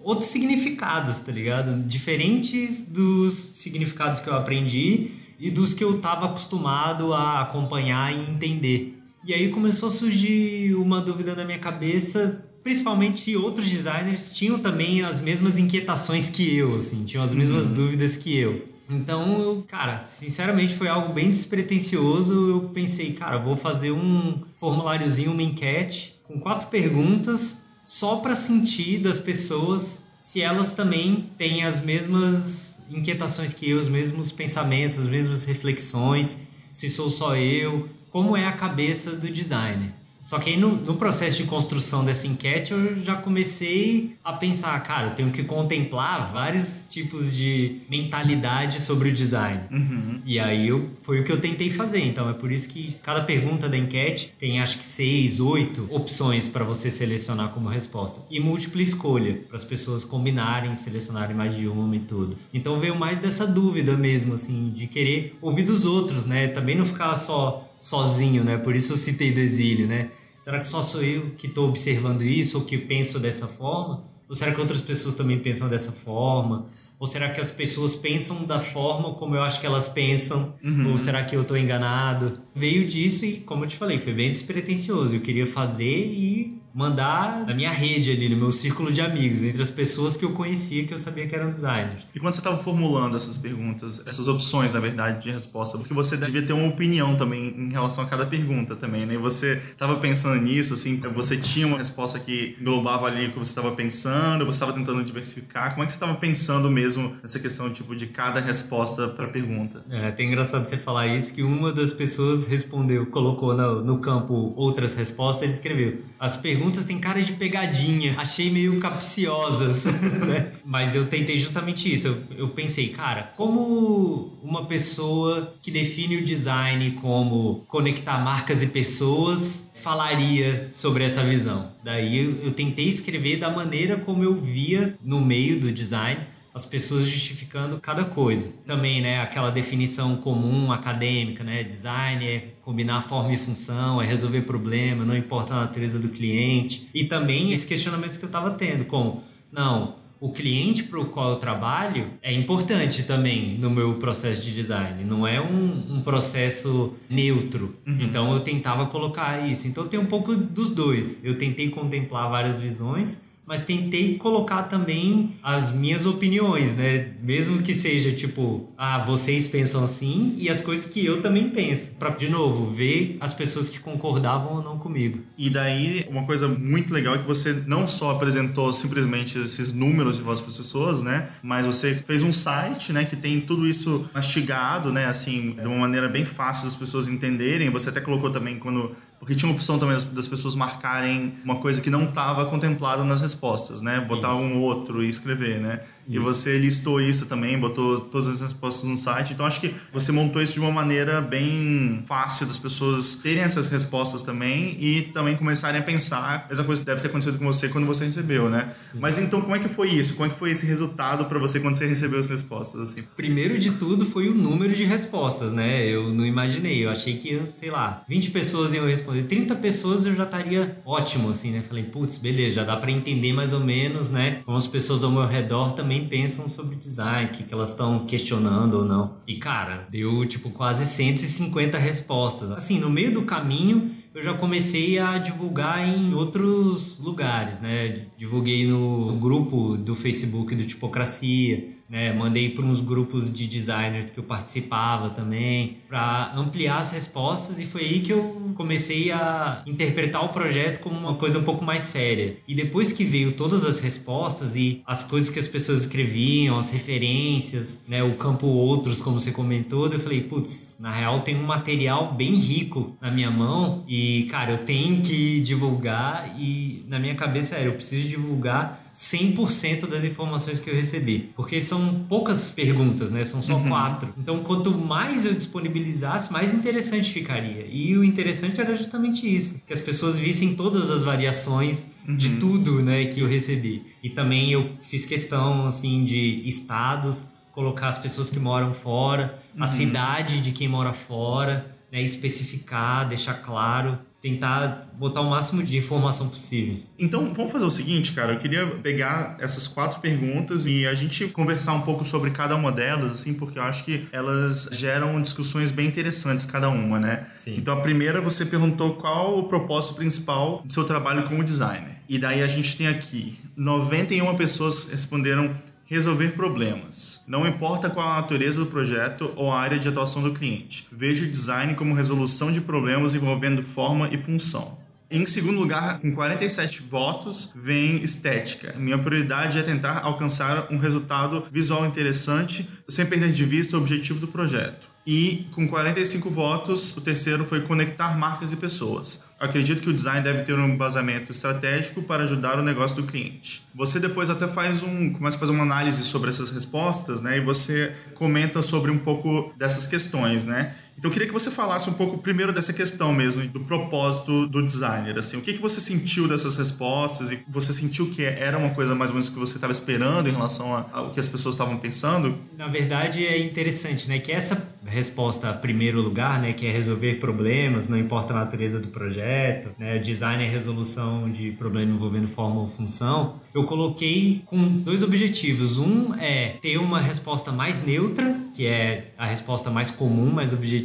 outros significados, tá ligado? Diferentes dos significados que eu aprendi e dos que eu tava acostumado a acompanhar e entender. E aí começou a surgir uma dúvida na minha cabeça, principalmente se outros designers tinham também as mesmas inquietações que eu, assim, tinham as mesmas uhum. dúvidas que eu. Então, eu, cara, sinceramente foi algo bem despretensioso. Eu pensei, cara, vou fazer um formuláriozinho, uma enquete com quatro perguntas só para sentir das pessoas se elas também têm as mesmas inquietações que eu, os mesmos pensamentos, as mesmas reflexões, se sou só eu, como é a cabeça do designer. Só que aí no, no, processo de construção dessa enquete eu já comecei a pensar, cara, eu tenho que contemplar vários tipos de mentalidade sobre o design. Uhum. E aí eu, foi o que eu tentei fazer. Então é por isso que cada pergunta da enquete tem acho que seis, oito opções para você selecionar como resposta. E múltipla escolha, para as pessoas combinarem, selecionarem mais de uma e tudo. Então veio mais dessa dúvida mesmo, assim, de querer ouvir dos outros, né? Também não ficar só sozinho, né? Por isso eu citei do exílio, né? Será que só sou eu que estou observando isso ou que penso dessa forma? Ou será que outras pessoas também pensam dessa forma? Ou será que as pessoas pensam da forma como eu acho que elas pensam? Uhum. Ou será que eu estou enganado? Veio disso e, como eu te falei, foi bem despretensioso. Eu queria fazer e mandar na minha rede ali, no meu círculo de amigos, entre as pessoas que eu conhecia que eu sabia que eram designers. E quando você estava formulando essas perguntas, essas opções, na verdade, de resposta, porque você devia ter uma opinião também em relação a cada pergunta também, né? E você estava pensando nisso, assim, você tinha uma resposta que englobava ali o que você estava pensando, você estava tentando diversificar. Como é que você estava pensando mesmo nessa questão, tipo, de cada resposta para a pergunta? É, até engraçado você falar isso, que uma das pessoas respondeu, colocou no, no campo outras respostas, ele escreveu, as perguntas perguntas têm cara de pegadinha. Achei meio capciosas, *laughs* né? Mas eu tentei justamente isso. Eu, eu pensei, cara, como uma pessoa que define o design como conectar marcas e pessoas falaria sobre essa visão. Daí eu, eu, tentei escrever da maneira como eu via no meio do design as pessoas justificando cada coisa. Também, né, aquela definição comum acadêmica, né, design é combinar forma e função, é resolver problema, não importa a natureza do cliente. E também esses questionamentos que eu estava tendo, como, não, o cliente para o qual eu trabalho é importante também no meu processo de design. Não é um, um processo neutro. Uhum. Então eu tentava colocar isso. Então tem um pouco dos dois. Eu tentei contemplar várias visões mas tentei colocar também as minhas opiniões, né? Mesmo que seja tipo, ah, vocês pensam assim e as coisas que eu também penso, para de novo ver as pessoas que concordavam ou não comigo. E daí uma coisa muito legal é que você não só apresentou simplesmente esses números de vossas pessoas, né? Mas você fez um site, né, que tem tudo isso mastigado, né, assim, de uma maneira bem fácil das pessoas entenderem. Você até colocou também quando porque tinha a opção também das, pessoas marcarem uma coisa que não estava contemplada nas respostas, né? Botar Isso. um outro e escrever, né? Isso. E você listou isso também, botou todas as respostas no site. Então acho que você montou isso de uma maneira bem fácil das pessoas terem essas respostas também e também começarem a pensar mesma coisa que deve ter acontecido com você quando você recebeu, né? Sim. Mas então como é que foi isso? Como é que foi esse resultado para você quando você recebeu as respostas assim? Primeiro de tudo foi o número de respostas, né? Eu não imaginei, eu achei que, sei lá, 20 pessoas iam responder, 30 pessoas eu já estaria ótimo assim, né? Falei, putz, beleza, já dá para entender mais ou menos, né? Como as pessoas ao meu redor também pensam sobre design, o que, que elas estão questionando ou não. E cara, deu tipo quase 150 respostas. Assim, no meio do caminho eu já comecei a divulgar em outros lugares, né? Divulguei no grupo do Facebook do Tipocracia, né? Mandei para uns grupos de designers que eu participava também, para ampliar as respostas e foi aí que eu comecei a interpretar o projeto como uma coisa um pouco mais séria. E depois que veio todas as respostas e as coisas que as pessoas escreviam, as referências, né, o campo outros, como você comentou, eu falei, putz, na real tem um material bem rico na minha mão e, cara, eu tenho que divulgar e na minha cabeça era, eu preciso divulgar 100% das informações que eu recebi. Porque são poucas perguntas, né? São só uhum. quatro. Então, quanto mais eu disponibilizasse, mais interessante ficaria. E o interessante era justamente isso: que as pessoas vissem todas as variações uhum. de tudo, né, que eu recebi. E também eu fiz questão, assim, de estados, colocar as pessoas que moram fora, uhum. a cidade de quem mora fora, né, especificar, deixar claro tentar botar o máximo de informação possível. Então, vamos fazer o seguinte, cara. Eu queria pegar essas quatro perguntas e a gente conversar um pouco sobre cada uma delas, assim, porque eu acho que elas geram discussões bem interessantes, cada uma, né? Sim. Então, a primeira, você perguntou qual o propósito principal do seu trabalho como designer. E daí a gente tem aqui 91 pessoas responderam Resolver problemas. Não importa qual a natureza do projeto ou a área de atuação do cliente. Vejo o design como resolução de problemas envolvendo forma e função. Em segundo lugar, com 47 votos, vem estética. Minha prioridade é tentar alcançar um resultado visual interessante sem perder de vista o objetivo do projeto. E com 45 votos, o terceiro foi conectar marcas e pessoas. Acredito que o design deve ter um embasamento estratégico para ajudar o negócio do cliente. Você depois até faz um, começa a fazer uma análise sobre essas respostas, né? E você comenta sobre um pouco dessas questões, né? Então eu queria que você falasse um pouco primeiro dessa questão mesmo, do propósito do designer, assim, o que, que você sentiu dessas respostas e você sentiu que era uma coisa mais ou menos que você estava esperando em relação ao que as pessoas estavam pensando? Na verdade é interessante, né, que essa resposta primeiro lugar, né, que é resolver problemas, não importa a natureza do projeto, né, design é resolução de problema envolvendo forma ou função, eu coloquei com dois objetivos. Um é ter uma resposta mais neutra, que é a resposta mais comum, mais objetiva,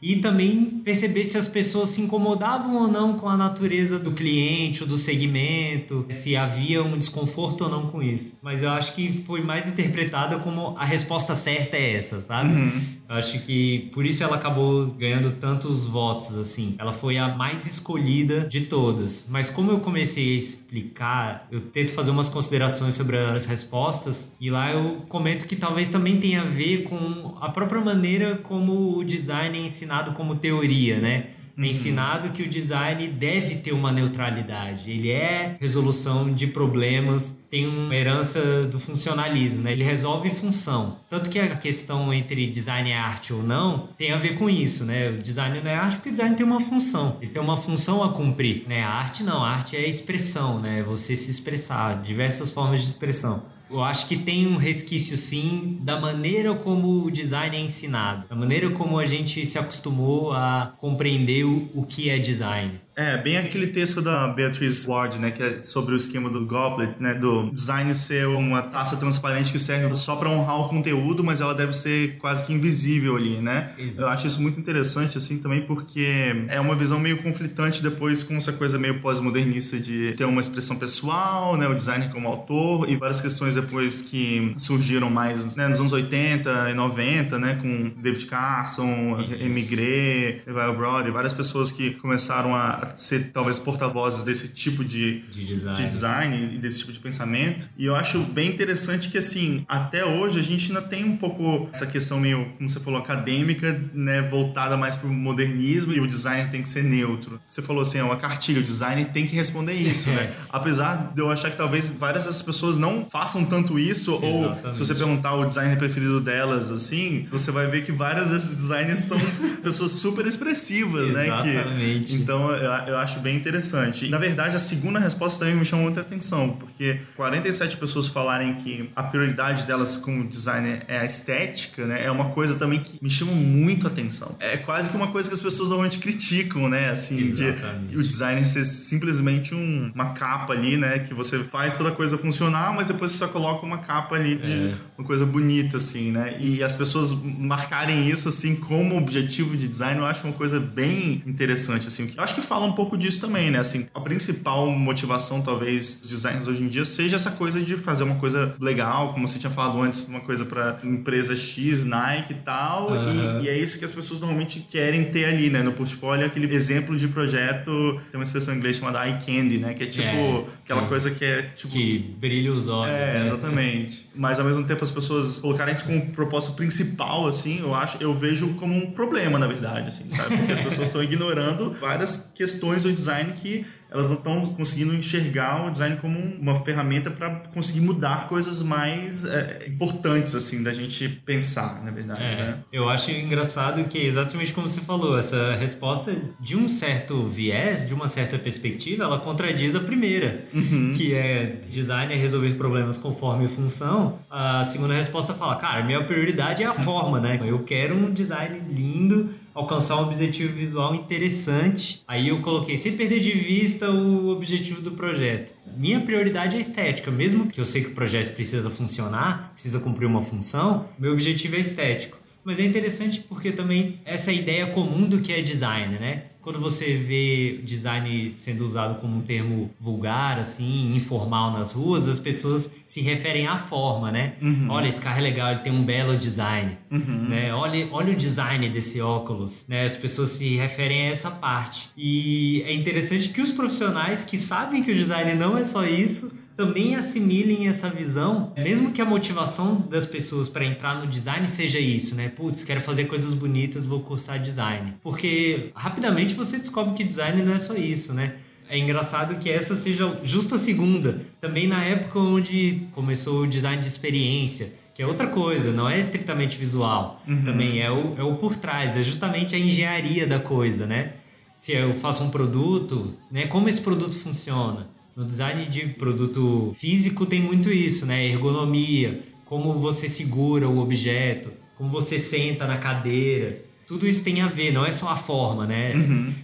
e também perceber se as pessoas se incomodavam ou não com a natureza do cliente ou do segmento, se havia um desconforto ou não com isso. Mas eu acho que foi mais interpretada como a resposta certa é essa, sabe? Uhum. Acho que por isso ela acabou ganhando tantos votos assim. Ela foi a mais escolhida de todas. Mas como eu comecei a explicar, eu tento fazer umas considerações sobre as respostas e lá eu comento que talvez também tenha a ver com a própria maneira como o design é ensinado como teoria, né? É ensinado que o design deve ter uma neutralidade. Ele é resolução de problemas, tem uma herança do funcionalismo, né? Ele resolve função. Tanto que a questão entre design e arte ou não tem a ver com isso, né? O design não é arte porque o design tem uma função. Ele tem uma função a cumprir, né? A arte não, a arte é expressão, né? Você se expressar, diversas formas de expressão. Eu acho que tem um resquício sim da maneira como o design é ensinado, da maneira como a gente se acostumou a compreender o, o que é design. É, bem aquele texto da Beatrice Ward, né, que é sobre o esquema do goblet, né, do design ser uma taça transparente que serve só para honrar o conteúdo, mas ela deve ser quase que invisível ali, né? Exato. Eu acho isso muito interessante assim também porque é uma visão meio conflitante depois com essa coisa meio pós-modernista de ter uma expressão pessoal, né, o designer como autor e várias questões depois que surgiram mais, né, nos anos 80 e 90, né, com David Carson, Emigré, Eval Brody, várias pessoas que começaram a ser talvez porta-vozes desse tipo de, De design. de design e desse tipo de pensamento. E eu acho bem interessante que, assim, até hoje a gente ainda tem um pouco essa questão meio, como você falou, acadêmica, né, voltada mais pro modernismo e o design tem que ser neutro. Você falou assim, é uma cartilha, o design tem que responder isso, né? *laughs* Apesar de eu achar que talvez várias dessas pessoas não façam tanto isso, ou Exatamente. se você perguntar o designer preferido delas, assim, você vai ver que várias desses designers são *laughs* pessoas super expressivas, né? Que, Exatamente. então eu, eu acho bem interessante. E, na verdade, a segunda resposta também me chamou muita atenção, porque 47 pessoas falarem que a prioridade delas como designer é a estética, né? É uma coisa também que me chama muito a atenção. É quase que uma coisa que as pessoas normalmente criticam, né? Assim, de Exatamente. o designer ser simplesmente um- uma capa ali, né? Que você faz toda a coisa funcionar, mas depois você só coloca uma capa ali de É. uma coisa bonita, assim, né? E as pessoas marcarem isso, assim, como objetivo de design, eu acho uma coisa bem interessante, assim. Eu acho que fala um pouco disso também, né? Assim, a principal motivação, talvez, dos designers hoje em dia seja essa coisa de fazer uma coisa legal, como você tinha falado antes, uma coisa pra empresa X, Nike e tal. Aham. E, e é isso que as pessoas normalmente querem ter ali, né? No portfólio, aquele exemplo de projeto, tem uma expressão em inglês chamada eye candy, né? Que é tipo É, aquela sim. coisa que é tipo Que brilha os olhos. é, né? exatamente. *laughs* Mas ao mesmo tempo as pessoas colocarem isso como propósito principal, assim, eu acho, eu vejo como um problema, na verdade, assim, sabe? Porque as pessoas estão ignorando várias questões do design que elas não estão conseguindo enxergar o design como uma ferramenta para conseguir mudar coisas mais é, importantes, assim, da gente pensar, na verdade, É, né? eu acho engraçado que exatamente como você falou, essa resposta de um certo viés, de uma certa perspectiva, ela contradiz a primeira, que é design é resolver problemas conforme função. A segunda resposta fala, cara, minha prioridade é a forma, né? Eu quero um design lindo, alcançar um objetivo visual interessante. Aí eu coloquei, sem perder de vista o objetivo do projeto. Minha prioridade é estética, mesmo que eu sei que o projeto precisa funcionar, precisa cumprir uma função, meu objetivo é estético. Mas é interessante porque também essa ideia comum do que é design, né? Quando você vê design sendo usado como um termo vulgar, assim, informal nas ruas, as pessoas se referem à forma, né? Olha, esse carro é legal, ele tem um belo design, né? Olha, olha o design desse óculos, né? As pessoas se referem a essa parte. E é interessante que os profissionais que sabem que o design não é só isso, também assimilem essa visão, mesmo que a motivação das pessoas para entrar no design seja isso, né? Putz, quero fazer coisas bonitas, vou cursar design. Porque rapidamente você descobre que design não é só isso, né? É engraçado que essa seja justo a segunda. Também na época onde começou o design de experiência, que é outra coisa, não é estritamente visual. Também é o, é o por trás, é justamente a engenharia da coisa, né? Se eu faço um produto, né? Como esse produto funciona? No design de produto físico tem muito isso, né? Ergonomia, como você segura o objeto, como você senta na cadeira. Tudo isso tem a ver, não é só a forma, né?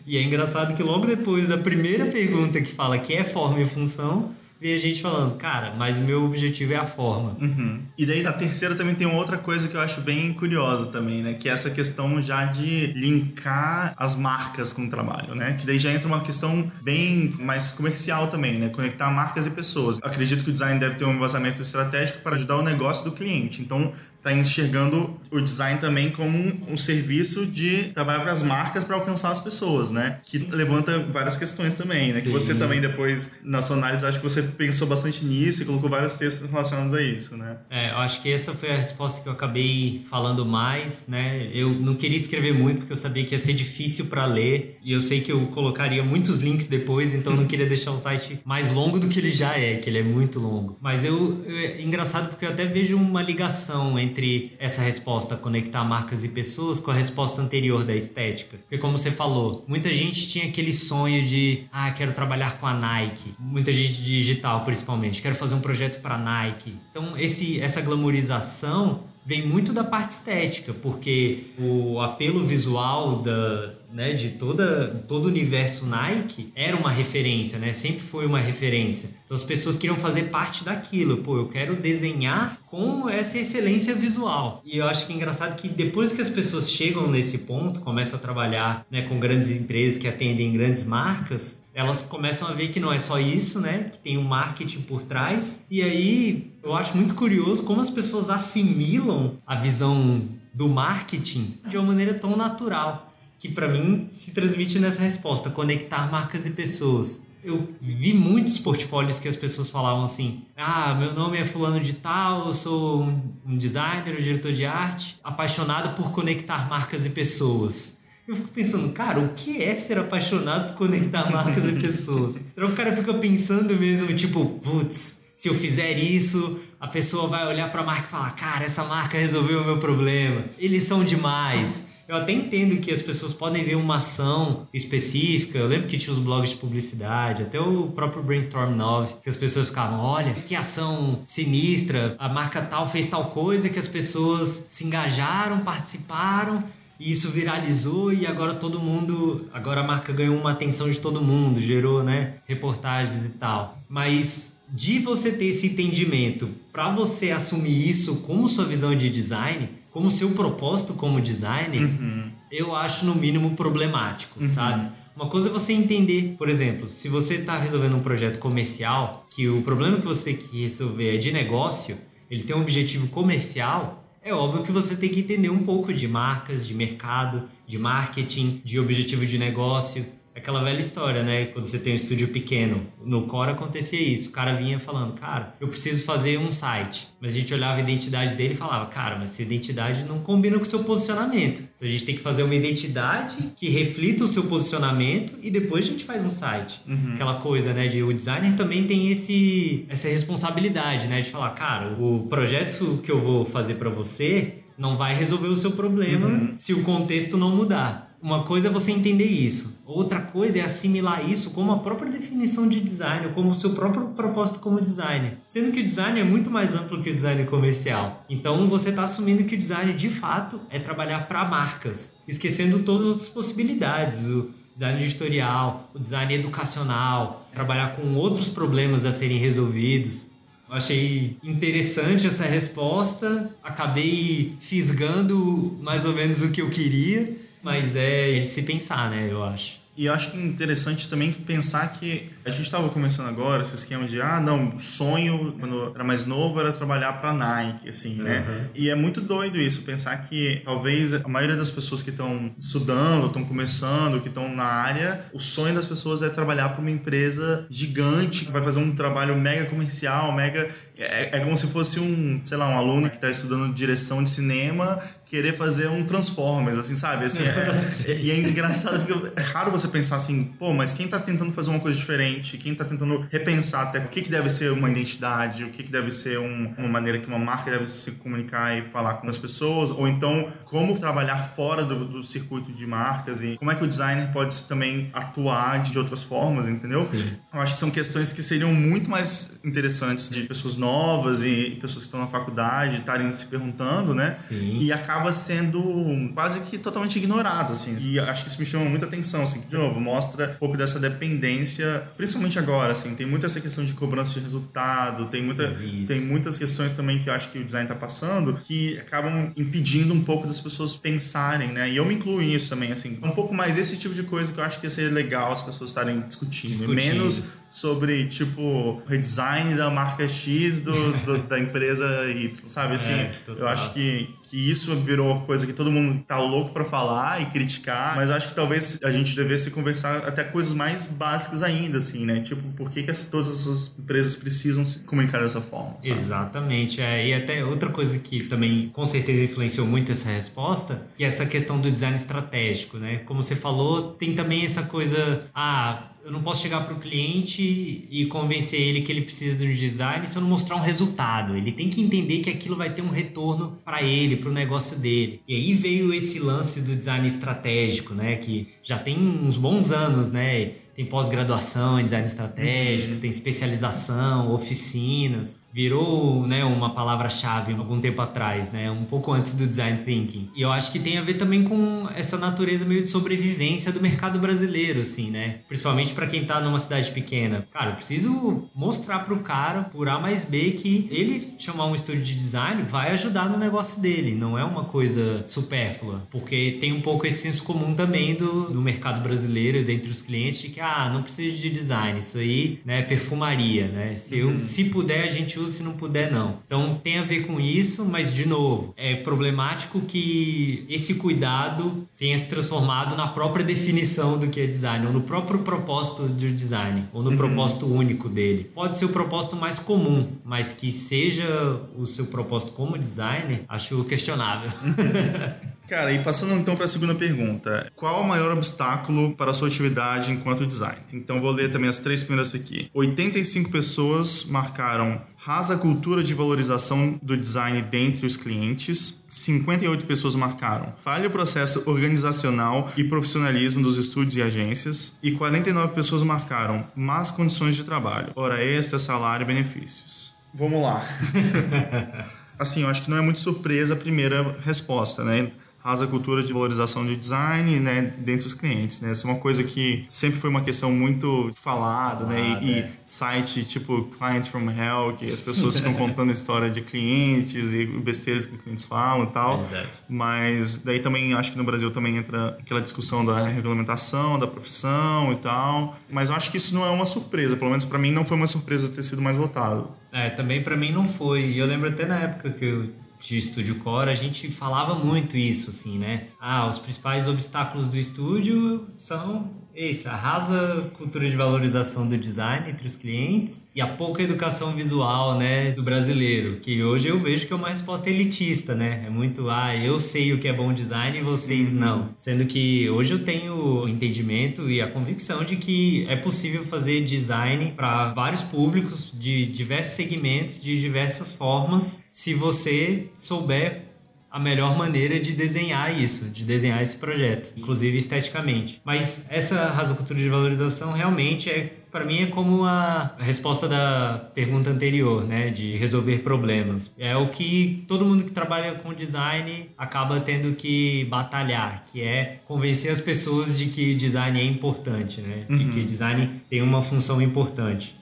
E é engraçado que logo depois da primeira pergunta que fala que é forma e função, vem a gente falando, cara, mas meu objetivo é a forma. Uhum. E daí na terceira também tem outra coisa que eu acho bem curiosa também, né? Que é essa questão já de linkar as marcas com o trabalho, né? Que daí já entra uma questão bem mais comercial também, né? Conectar marcas e pessoas. Acredito que o design deve ter um embasamento estratégico para ajudar o negócio do cliente. Então, tá enxergando o design também como um, um serviço de trabalhar para as marcas para alcançar as pessoas, né? Que levanta várias questões também, né? Que Sim. você também depois, na sua análise, acho que você pensou bastante nisso e colocou vários textos relacionados a isso, né? É, eu acho que essa foi a resposta que eu acabei falando mais, né? Eu não queria escrever muito porque eu sabia que ia ser difícil para ler e eu sei que eu colocaria muitos links depois, então eu não queria deixar o site mais longo do que ele já é, que ele é muito longo. Mas eu, é engraçado porque eu até vejo uma ligação entre essa resposta conectar marcas e pessoas com a resposta anterior da estética. Porque como você falou, muita gente tinha aquele sonho de, ah, quero trabalhar com a Nike. Muita gente digital, principalmente, quero fazer um projeto para Nike. Então, esse essa glamorização vem muito da parte estética, porque o apelo visual da, né, de toda, todo o universo Nike era uma referência, né? Sempre foi uma referência. Então as pessoas queriam fazer parte daquilo. Pô, eu quero desenhar com essa excelência visual. E eu acho que é engraçado que depois que as pessoas chegam nesse ponto, começam a trabalhar né, com grandes empresas que atendem grandes marcas, elas começam a ver que não é só isso, né? Que tem um marketing por trás. E aí eu acho muito curioso como as pessoas assimilam a visão do marketing de uma maneira tão natural. Que para mim se transmite nessa resposta: conectar marcas e pessoas. Eu vi muitos portfólios que as pessoas falavam assim: Ah, meu nome é Fulano de Tal, eu sou um designer, um diretor de arte, apaixonado por conectar marcas e pessoas. Eu fico pensando, cara, o que é ser apaixonado por conectar *laughs* marcas e pessoas? Então o cara fica pensando mesmo, tipo, putz, se eu fizer isso, a pessoa vai olhar para a marca e falar: Cara, essa marca resolveu o meu problema. Eles são demais. Eu até entendo que as pessoas podem ver uma ação específica. Eu lembro que tinha os blogs de publicidade, até o próprio Brainstorm 9, que as pessoas ficavam: olha, que ação sinistra, a marca tal fez tal coisa que as pessoas se engajaram, participaram. E isso viralizou e agora todo mundo, agora a marca ganhou uma atenção de todo mundo, gerou, né, reportagens e tal. Mas de você ter esse entendimento para você assumir isso como sua visão de design, como seu propósito como designer, uhum. eu acho no mínimo problemático, uhum. sabe? Uma coisa é você entender, por exemplo, se você está resolvendo um projeto comercial, que o problema que você tem que resolver é de negócio, ele tem um objetivo comercial, é óbvio que você tem que entender um pouco de marcas, de mercado, de marketing, de objetivo de negócio. Aquela velha história, né? Quando você tem um estúdio pequeno. No Core acontecia isso. O cara vinha falando, cara, eu preciso fazer um site. Mas a gente olhava a identidade dele e falava, cara, mas essa identidade não combina com o seu posicionamento. Então a gente tem que fazer uma identidade que reflita o seu posicionamento e depois a gente faz um site. Uhum. Aquela coisa, né? De o designer também tem esse, essa responsabilidade, né? De falar, cara, o projeto que eu vou fazer para você não vai resolver o seu problema uhum. se o contexto não mudar. Uma coisa é você entender isso, outra coisa é assimilar isso como a própria definição de design, como o seu próprio propósito como designer. Sendo que o design é muito mais amplo que o design comercial. Então você está assumindo que o design de fato é trabalhar para marcas, esquecendo todas as outras possibilidades. O design editorial, o design educacional, trabalhar com outros problemas a serem resolvidos. Eu achei interessante essa resposta, acabei fisgando mais ou menos o que eu queria mas é de se pensar, né? Eu acho. E eu acho que é interessante também pensar que a gente estava começando agora esse esquema de ah, não, o sonho quando era mais novo era trabalhar para Nike, assim, né? uhum. né? E é muito doido isso, pensar que talvez a maioria das pessoas que estão estudando, estão começando, que estão na área, o sonho das pessoas é trabalhar para uma empresa gigante que vai fazer um trabalho mega comercial, mega é, é como se fosse um, sei lá, um aluno que está estudando direção de cinema querer fazer um Transformers, assim, sabe? Assim, é, *laughs* e é engraçado porque é raro você pensar assim, pô, mas quem está tentando fazer uma coisa diferente, quem está tentando repensar até o que, que deve ser uma identidade, o que, que deve ser um, uma maneira que uma marca deve se comunicar e falar com as pessoas, ou então como trabalhar fora do, do circuito de marcas e como é que o designer pode também atuar de outras formas, entendeu? Sim. Eu acho que são questões que seriam muito mais interessantes de pessoas novas novas e pessoas que estão na faculdade estarem se perguntando, né? Sim. E acaba sendo quase que totalmente ignorado, assim. E acho que isso me chama muita atenção, assim. De novo, mostra um pouco dessa dependência, principalmente agora, assim. Tem muita essa questão de cobrança de resultado, tem, muita, tem muitas questões também que eu acho que o design está passando que acabam impedindo um pouco das pessoas pensarem, né? E eu me incluo nisso também, assim. Um pouco mais esse tipo de coisa que eu acho que ia ser legal as pessoas estarem discutindo. discutindo. Menos sobre, tipo, redesign da marca X do, do da empresa Y, sabe? Assim, é, eu acho que, que isso virou coisa que todo mundo tá louco para falar e criticar, mas acho que talvez a gente devesse conversar até coisas mais básicas ainda, assim, né? Tipo, por que, que todas essas empresas precisam se comunicar dessa forma? Sabe? Exatamente, é. E até outra coisa que também com certeza influenciou muito essa resposta, que é essa questão do design estratégico, né? Como você falou, tem também essa coisa, ah, eu não posso chegar para o cliente e convencer ele que ele precisa de um design se eu não mostrar um resultado. Ele tem que entender que aquilo vai ter um retorno para ele, para o negócio dele. E aí veio esse lance do design estratégico, né? Que já tem uns bons anos, né? Tem pós-graduação em design estratégico, uhum. tem especialização, oficinas virou né, uma palavra-chave algum tempo atrás, né, um pouco antes do design thinking. E eu acho que tem a ver também com essa natureza meio de sobrevivência do mercado brasileiro, assim, né? Principalmente para quem tá numa cidade pequena. Cara, eu preciso mostrar pro cara, por A mais B, que ele chamar um estúdio de design vai ajudar no negócio dele, não é uma coisa supérflua. Porque tem um pouco esse senso comum também do, do mercado brasileiro, dentre os clientes, de que, ah, não precisa de design, isso aí né, é perfumaria, né? Se, eu, uhum. se puder, a gente se não puder, não. Então tem a ver com isso, mas de novo, é problemático que esse cuidado tenha se transformado na própria definição do que é design, ou no próprio propósito de design, ou no uhum. propósito único dele. Pode ser o propósito mais comum, mas que seja o seu propósito como designer, acho questionável. *laughs* Cara, e passando então para a segunda pergunta, qual o maior obstáculo para a sua atividade enquanto design? Então vou ler também as três primeiras aqui. 85 pessoas marcaram rasa cultura de valorização do design dentre os clientes. 58 pessoas marcaram falha o processo organizacional e profissionalismo dos estúdios e agências. E 49 pessoas marcaram más condições de trabalho, hora extra, salário e benefícios. Vamos lá. *laughs* assim, eu acho que não é muito surpresa a primeira resposta, né? Rasa cultura de valorização de design, né, dentro dos clientes, né? Isso é uma coisa que sempre foi uma questão muito falada, né? E, é. e, site tipo Client from Hell, que as pessoas ficam contando a *laughs* história de clientes e besteiras que os clientes falam e tal. É Mas daí também acho que no Brasil também entra aquela discussão da regulamentação, da profissão e tal. Mas eu acho que isso não é uma surpresa, pelo menos para mim não foi uma surpresa ter sido mais votado. É, também para mim não foi. E eu lembro até na época que eu de estúdio core, a gente falava muito isso, assim, né? Ah, os principais obstáculos do estúdio são esse, a rasa cultura de valorização do design entre os clientes e a pouca educação visual, né, do brasileiro, que hoje eu vejo que é uma resposta elitista, né? É muito, ah, eu sei o que é bom design e vocês uhum. não. Sendo que hoje eu tenho o entendimento e a convicção de que é possível fazer design para vários públicos de diversos segmentos, de diversas formas, se você souber a melhor maneira de desenhar isso, de desenhar esse projeto, inclusive esteticamente. Mas essa rasocultura de valorização realmente é para mim é como a resposta da pergunta anterior, né, de resolver problemas. É o que todo mundo que trabalha com design acaba tendo que batalhar, que é convencer as pessoas de que design é importante, né, uhum. de que design tem uma função importante.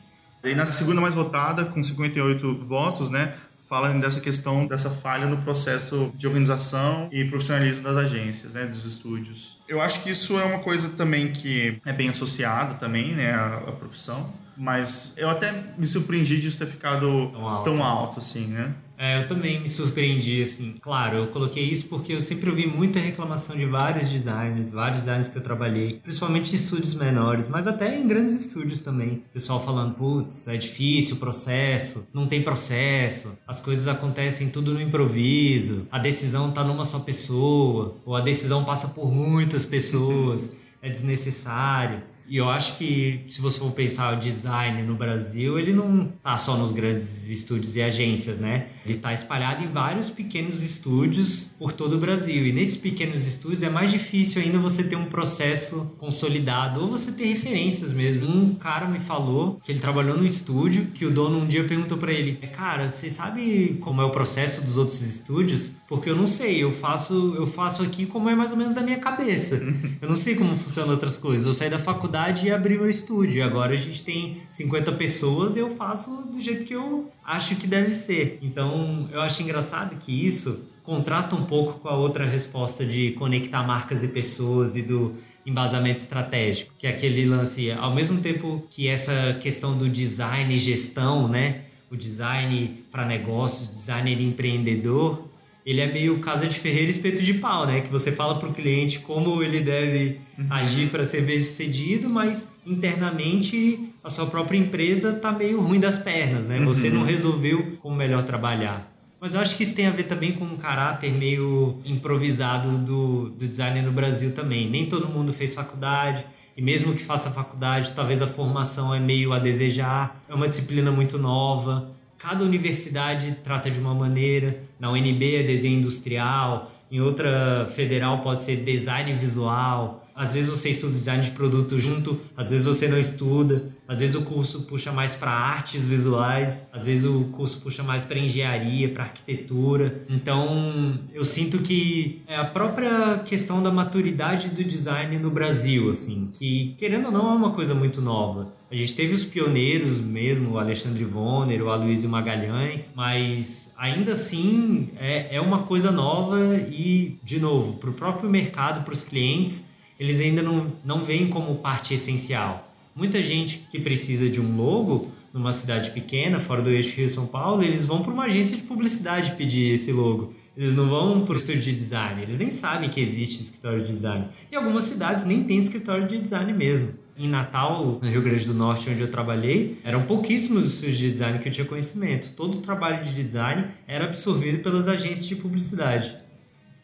E na segunda mais votada, com 58 votos, né, fala dessa questão dessa falha no processo de organização e profissionalismo das agências, né, dos estúdios. Eu acho que isso é uma coisa também que é bem associada também, né, à, profissão, mas eu até me surpreendi de isso ter ficado tão alto, tão alto assim, né? É, eu também me surpreendi, assim. Claro, eu coloquei isso porque eu sempre ouvi muita reclamação de vários designers, vários designers que eu trabalhei, principalmente em estúdios menores, mas até em grandes estúdios também. Pessoal falando, putz, é difícil o processo, não tem processo, as coisas acontecem tudo no improviso, a decisão tá numa só pessoa, ou a decisão passa por muitas pessoas, é desnecessário. E eu acho que se você for pensar o design no Brasil, ele não tá só nos grandes estúdios e agências, né? Ele tá espalhado em vários pequenos estúdios por todo o Brasil. E nesses pequenos estúdios é mais difícil ainda você ter um processo consolidado ou você ter referências mesmo. Um cara me falou que ele trabalhou no estúdio, que o dono um dia perguntou para ele: "Cara, você sabe como é o processo dos outros estúdios? Porque eu não sei, eu faço, eu faço aqui como é mais ou menos da minha cabeça. Eu não sei como funcionam outras coisas. Eu saí da faculdade e abri meu estúdio. Agora a gente tem 50 pessoas e eu faço do jeito que eu acho que deve ser. Então, eu acho engraçado que isso contrasta um pouco com a outra resposta de conectar marcas e pessoas e do embasamento estratégico, que é aquele lance, ao mesmo tempo que essa questão do design e gestão, né? O design para negócios, designer empreendedor, ele é meio casa de ferreiro espeto de pau, né? Que você fala para o cliente como ele deve uhum. agir para ser bem sucedido, mas internamente a sua própria empresa tá meio ruim das pernas, né? Você uhum. não resolveu como melhor trabalhar. Mas eu acho que isso tem a ver também com um caráter meio improvisado do, do designer no Brasil também. Nem todo mundo fez faculdade, e mesmo que faça faculdade, talvez a formação é meio a desejar, é uma disciplina muito nova cada universidade trata de uma maneira. Na UNB é desenho industrial, em outra federal pode ser design visual. Às vezes você estuda design de produto junto, às vezes você não estuda. Às vezes o curso puxa mais para artes visuais, às vezes o curso puxa mais para engenharia, para arquitetura. Então, eu sinto que é a própria questão da maturidade do design no Brasil, assim, que querendo ou não é uma coisa muito nova. A gente teve os pioneiros mesmo, o Alexandre Vonner, o Aloysio Magalhães, mas ainda assim é, é uma coisa nova e, de novo, para o próprio mercado, para os clientes, eles ainda não, não veem como parte essencial. Muita gente que precisa de um logo numa cidade pequena, fora do eixo Rio-São Paulo, eles vão para uma agência de publicidade pedir esse logo. Eles não vão para o estúdio de design, eles nem sabem que existe escritório de design. E algumas cidades nem tem escritório de design mesmo. Em Natal, no Rio Grande do Norte, onde eu trabalhei, eram pouquíssimos os estúdios de design que eu tinha conhecimento. Todo o trabalho de design era absorvido pelas agências de publicidade.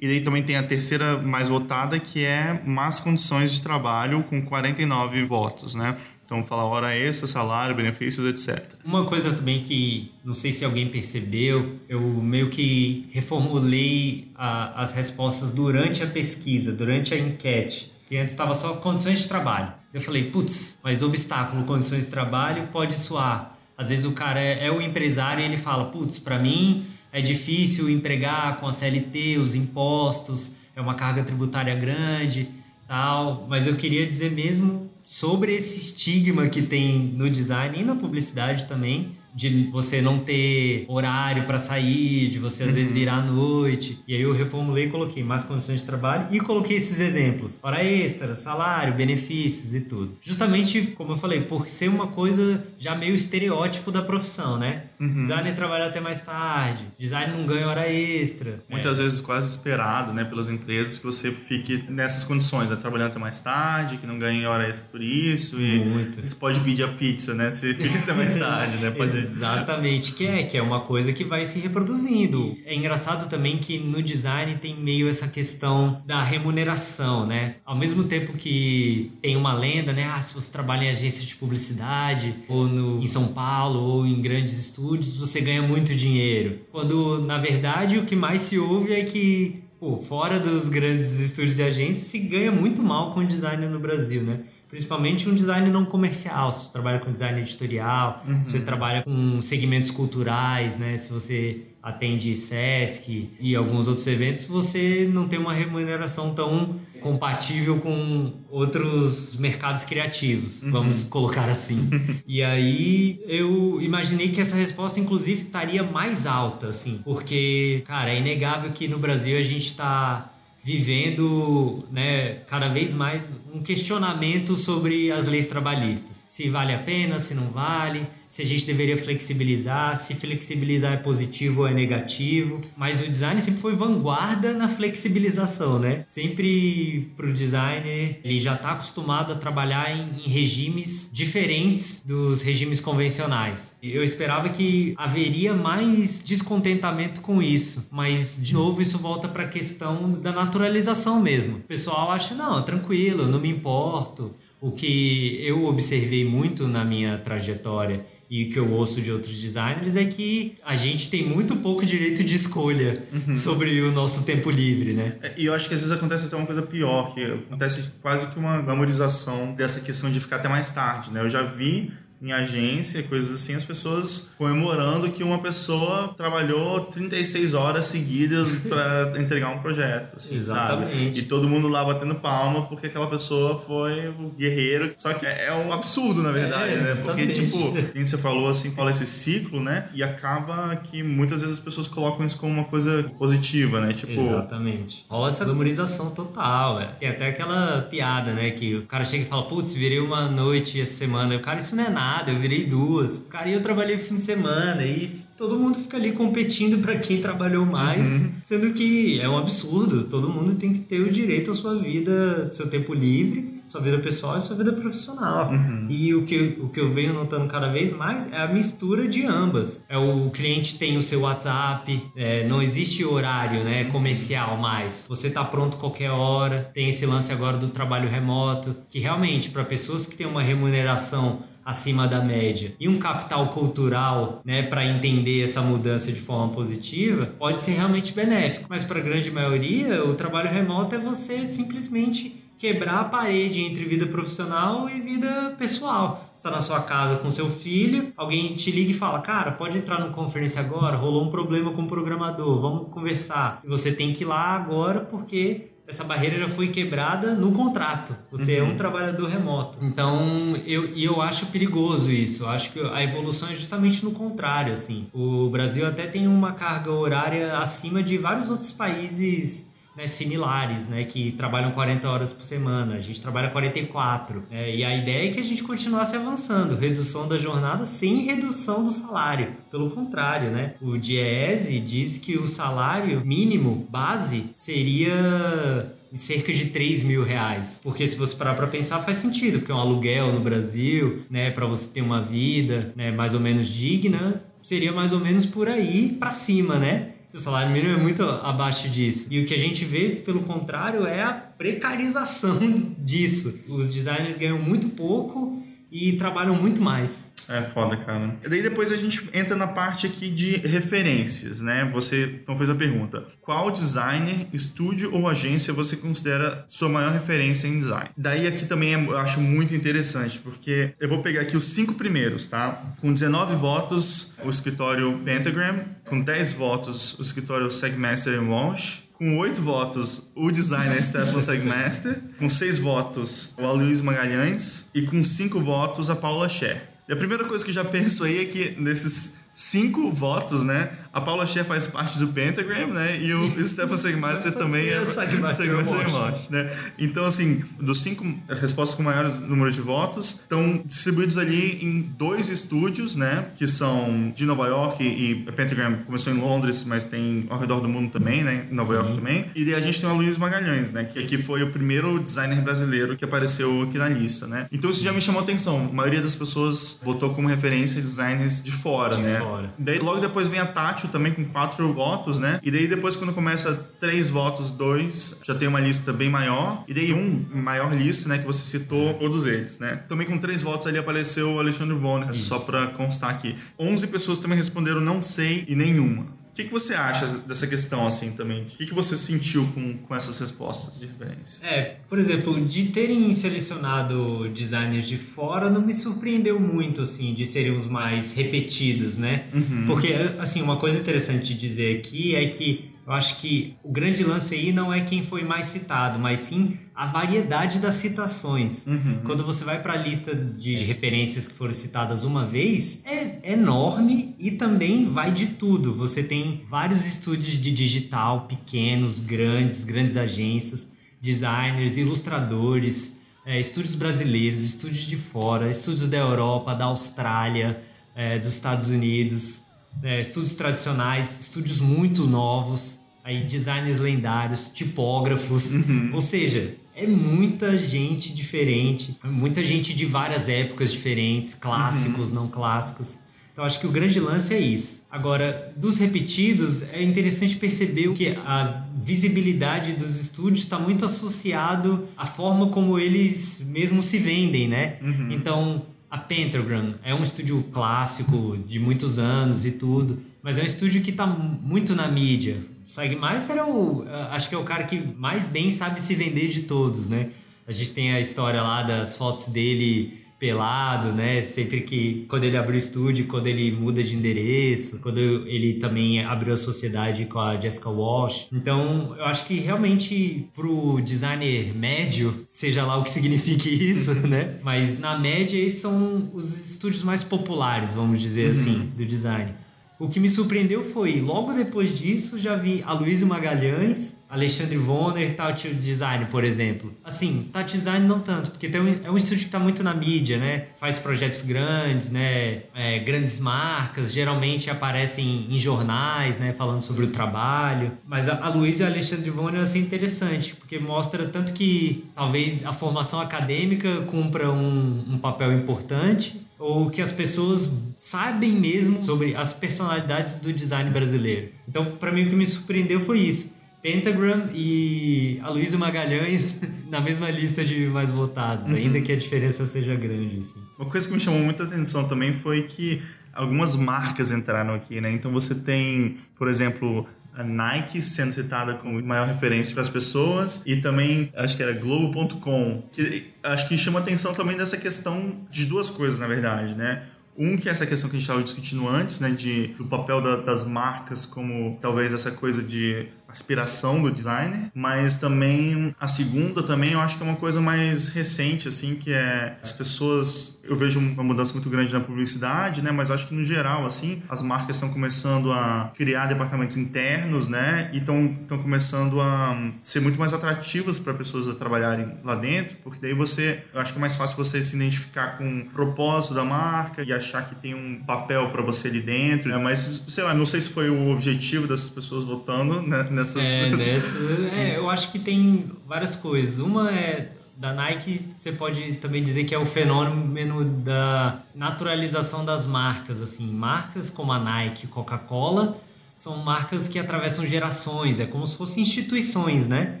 E daí também tem a terceira mais votada, que é más condições de trabalho, com 49 votos, né? Então, fala hora extra, salário, benefícios, etc. Uma coisa também que não sei se alguém percebeu, eu meio que reformulei a, as respostas durante a pesquisa, durante a enquete, que antes estava só condições de trabalho. Eu falei, putz, mas obstáculo, condições de trabalho pode soar. Às vezes o cara é, é o empresário e ele fala, putz, para mim é difícil empregar com a CLT, os impostos, é uma carga tributária grande, tal. Mas eu queria dizer mesmo sobre esse estigma que tem no design e na publicidade também, de você não ter horário para sair, de você às vezes uhum. virar à noite. E aí eu reformulei e coloquei mais condições de trabalho e coloquei esses exemplos: hora extra, salário, benefícios e tudo. Justamente, como eu falei, por ser uma coisa já meio estereótipo da profissão, né? Uhum. Designer trabalha até mais tarde, design não ganha hora extra. Muitas é. vezes quase esperado, né, pelas empresas que você fique nessas condições, né, trabalhando até mais tarde, que não ganhe hora extra por isso. E Muito. Você pode pedir a pizza, né? Se fica até mais tarde, né? *laughs* Pode Exatamente, que é, que é uma coisa que vai se reproduzindo. É engraçado também que no design tem meio essa questão da remuneração, né? Ao mesmo tempo que tem uma lenda, né? Ah, se você trabalha em agência de publicidade, ou no, em São Paulo, ou em grandes estúdios, você ganha muito dinheiro. Quando, na verdade, o que mais se ouve é que Pô, fora dos grandes estúdios e agências, se ganha muito mal com design no Brasil, né? Principalmente um design não comercial. Se você trabalha com design editorial, uhum. se você trabalha com segmentos culturais, né? Se você atende SESC e alguns outros eventos, você não tem uma remuneração tão compatível com outros mercados criativos, uhum. vamos colocar assim. *laughs* e aí eu imaginei que essa resposta, inclusive, estaria mais alta, assim, porque, cara, é inegável que no Brasil a gente está vivendo né, cada vez mais um questionamento sobre as leis trabalhistas. Se vale a pena, se não vale, se a gente deveria flexibilizar, se flexibilizar é positivo ou é negativo. Mas o design sempre foi vanguarda na flexibilização, né? Sempre pro designer, ele já está acostumado a trabalhar em, em regimes diferentes dos regimes convencionais. Eu esperava que haveria mais descontentamento com isso, mas de novo isso volta para a questão da naturalização mesmo. O pessoal acha, não, tranquilo, não me importo. O que eu observei muito na minha trajetória e que eu ouço de outros designers é que a gente tem muito pouco direito de escolha uhum. sobre o nosso tempo livre, né? É, e eu acho que às vezes acontece até uma coisa pior, que acontece quase que uma glamorização dessa questão de ficar até mais tarde, né? Eu já vi em agência, coisas assim, as pessoas comemorando que uma pessoa trabalhou 36 horas seguidas *laughs* para entregar um projeto. Assim, Exatamente. Sabe? E todo mundo lá batendo palma porque aquela pessoa foi o guerreiro. Só que é um absurdo, na verdade, é, né? Porque, tipo, como você falou, assim, fala esse ciclo, né? E acaba que muitas vezes as pessoas colocam isso como uma coisa positiva, né? Tipo... Exatamente. Rola essa glamorização total, é. Tem até aquela piada, né? Que o cara chega e fala, putz, virei uma noite essa semana. E o cara, isso não é nada nada, eu virei duas. Cara, e eu trabalhei fim de semana e todo mundo fica ali competindo para quem trabalhou mais, uhum. sendo que é um absurdo. Todo mundo tem que ter o direito à sua vida, seu tempo livre, sua vida pessoal e sua vida profissional. Uhum. E o que, o que eu venho notando cada vez mais é a mistura de ambas. É o cliente tem o seu WhatsApp, é, não existe horário né, comercial mais. Você tá pronto qualquer hora. Tem esse lance agora do trabalho remoto, que realmente para pessoas que têm uma remuneração acima da média e um capital cultural, né, para entender essa mudança de forma positiva, pode ser realmente benéfico. Mas para a grande maioria, o trabalho remoto é você simplesmente quebrar a parede entre vida profissional e vida pessoal. Está na sua casa com seu filho, alguém te liga e fala: Cara, pode entrar no conferência agora? Rolou um problema com o programador, vamos conversar. E você tem que ir lá agora porque essa barreira já foi quebrada no contrato. Você uhum. é um uhum. trabalhador remoto. Então, eu, e eu acho perigoso isso. Eu acho que a evolução é justamente no contrário, assim. O Brasil até tem uma carga horária acima de vários outros países né, similares, né, que trabalham 40 horas por semana, a gente trabalha 44. Né, e a ideia é que a gente continuasse avançando, redução da jornada sem redução do salário. Pelo contrário, né, o Diese diz que o salário mínimo base seria cerca de 3 mil reais. Porque se você parar para pensar, faz sentido, porque é um aluguel no Brasil, né, para você ter uma vida né, mais ou menos digna, seria mais ou menos por aí para cima, né? O salário mínimo é muito abaixo disso. E o que a gente vê, pelo contrário, é a precarização *laughs* disso. Os designers ganham muito pouco e trabalham muito mais. É foda, cara. E daí depois a gente entra na parte aqui de referências, né? Você então fez a pergunta: qual designer, estúdio ou agência você considera sua maior referência em design? Daí aqui também é, eu acho muito interessante, porque eu vou pegar aqui os cinco primeiros, tá? Com 19 votos, o escritório Pentagram, com 10 votos, o escritório Segmaster Walsh, com oito votos, o designer *laughs* Stefan Segmaster. Com seis votos, o Aloysio Magalhães. E com cinco votos, a Paula Scher. A primeira coisa que eu já penso aí é que nesses cinco votos, né? A Paula Scher faz parte do Pentagram, né? E o Stefan Segmaster *laughs* também é Segmaster Watch, né? Então, assim, dos cinco respostas com maior número de votos, estão distribuídos ali em dois estúdios, né? Que são de Nova York e a Pentagram começou em Londres, mas tem ao redor do mundo também, né? Em Nova Sim. York também. E daí a gente tem o Luiz Magalhães, né? Que aqui foi o primeiro designer brasileiro que apareceu aqui na lista, né? Então isso já me chamou a atenção. A maioria das pessoas botou como referência designers de fora, de né? Fora. Daí logo depois vem a Tati também com quatro votos, né? E daí depois quando começa três votos, dois, já tem uma lista bem maior. E daí um maior lista, né? Que você citou todos eles, né? Também com três votos ali apareceu o Alexandre Vonner, só para constar aqui. 11 pessoas também responderam não sei e nenhuma. O que, que você acha dessa questão assim também? O que, que você sentiu com, com essas respostas de referência? É, por exemplo, de terem selecionado designers de fora não me surpreendeu muito assim de serem os mais repetidos, né? Uhum. Porque assim uma coisa interessante de dizer aqui é que eu acho que o grande lance aí não é quem foi mais citado, mas sim a variedade das citações. Uhum. Quando você vai para a lista de referências que foram citadas uma vez, é enorme e também vai de tudo. Você tem vários estúdios de digital, pequenos, grandes, grandes agências, designers, ilustradores, é, estúdios brasileiros, estúdios de fora, estúdios da Europa, da Austrália, é, dos Estados Unidos é, estúdios tradicionais, estúdios muito novos, aí designers lendários, tipógrafos, uhum. ou seja, é muita gente diferente, muita gente de várias épocas diferentes, clássicos, uhum. não clássicos. Então acho que o grande lance é isso. Agora, dos repetidos, é interessante perceber que a visibilidade dos estúdios está muito associado à forma como eles mesmos se vendem, né? Uhum. Então, a Pentagram é um estúdio clássico de muitos anos e tudo, mas é um estúdio que está muito na mídia. O Sagmeister é o, acho que é o cara que mais bem sabe se vender de todos, né? A gente tem a história lá das fotos dele pelado, né? Sempre que quando ele abriu o estúdio, quando ele muda de endereço, quando ele também abriu a sociedade com a Jessica Walsh. Então, eu acho que realmente pro designer médio, seja lá o que signifique *laughs* isso, né? Mas na média esses são os estúdios mais populares, vamos dizer uhum. assim, do design. O que me surpreendeu foi, logo depois disso, já vi a Luísa Magalhães, Alexandre Vonner, Touch Design, por exemplo. Assim, Touch Design não tanto, porque tem um, é um estúdio que está muito na mídia, né? Faz projetos grandes, né? É, grandes marcas, geralmente aparecem em jornais, né? Falando sobre o trabalho. Mas a, a Luísa e o Alexandre Vonner é assim, interessante, porque mostra tanto que talvez a formação acadêmica cumpra um, um papel importante, ou que as pessoas sabem mesmo sobre as personalidades do design brasileiro. Então, para mim, o que me surpreendeu foi isso. Pentagram e Aloysio Magalhães *laughs* na mesma lista de mais votados, uhum. ainda que a diferença seja grande. Assim. Uma coisa que me chamou muita atenção também foi que algumas marcas entraram aqui, né? Então você tem, por exemplo, a Nike sendo citada como maior referência para as pessoas e também acho que era Globo.com, que acho que chama atenção também dessa questão de duas coisas, na verdade, né? Um que é essa questão que a gente estava discutindo antes, né, de, do papel da, das marcas como talvez essa coisa de aspiração do designer, mas também a segunda também eu acho que é uma coisa mais recente, assim, que é as pessoas. Eu vejo uma mudança muito grande na publicidade, né? Mas acho que no geral, assim, as marcas estão começando a criar departamentos internos, né? E estão começando a ser muito mais atrativas para pessoas a trabalharem lá dentro, porque daí você, eu acho que é mais fácil você se identificar com o propósito da marca e achar que tem um papel para você ali dentro, né? Mas, sei lá, não sei se foi o objetivo dessas pessoas votando né? Nessas... É, nessa, *laughs* é, eu acho que tem várias coisas. Uma é da Nike, você pode também dizer que é o fenômeno da naturalização das marcas, assim, marcas como a Nike, Coca-Cola, são marcas que atravessam gerações, é como se fossem instituições, né?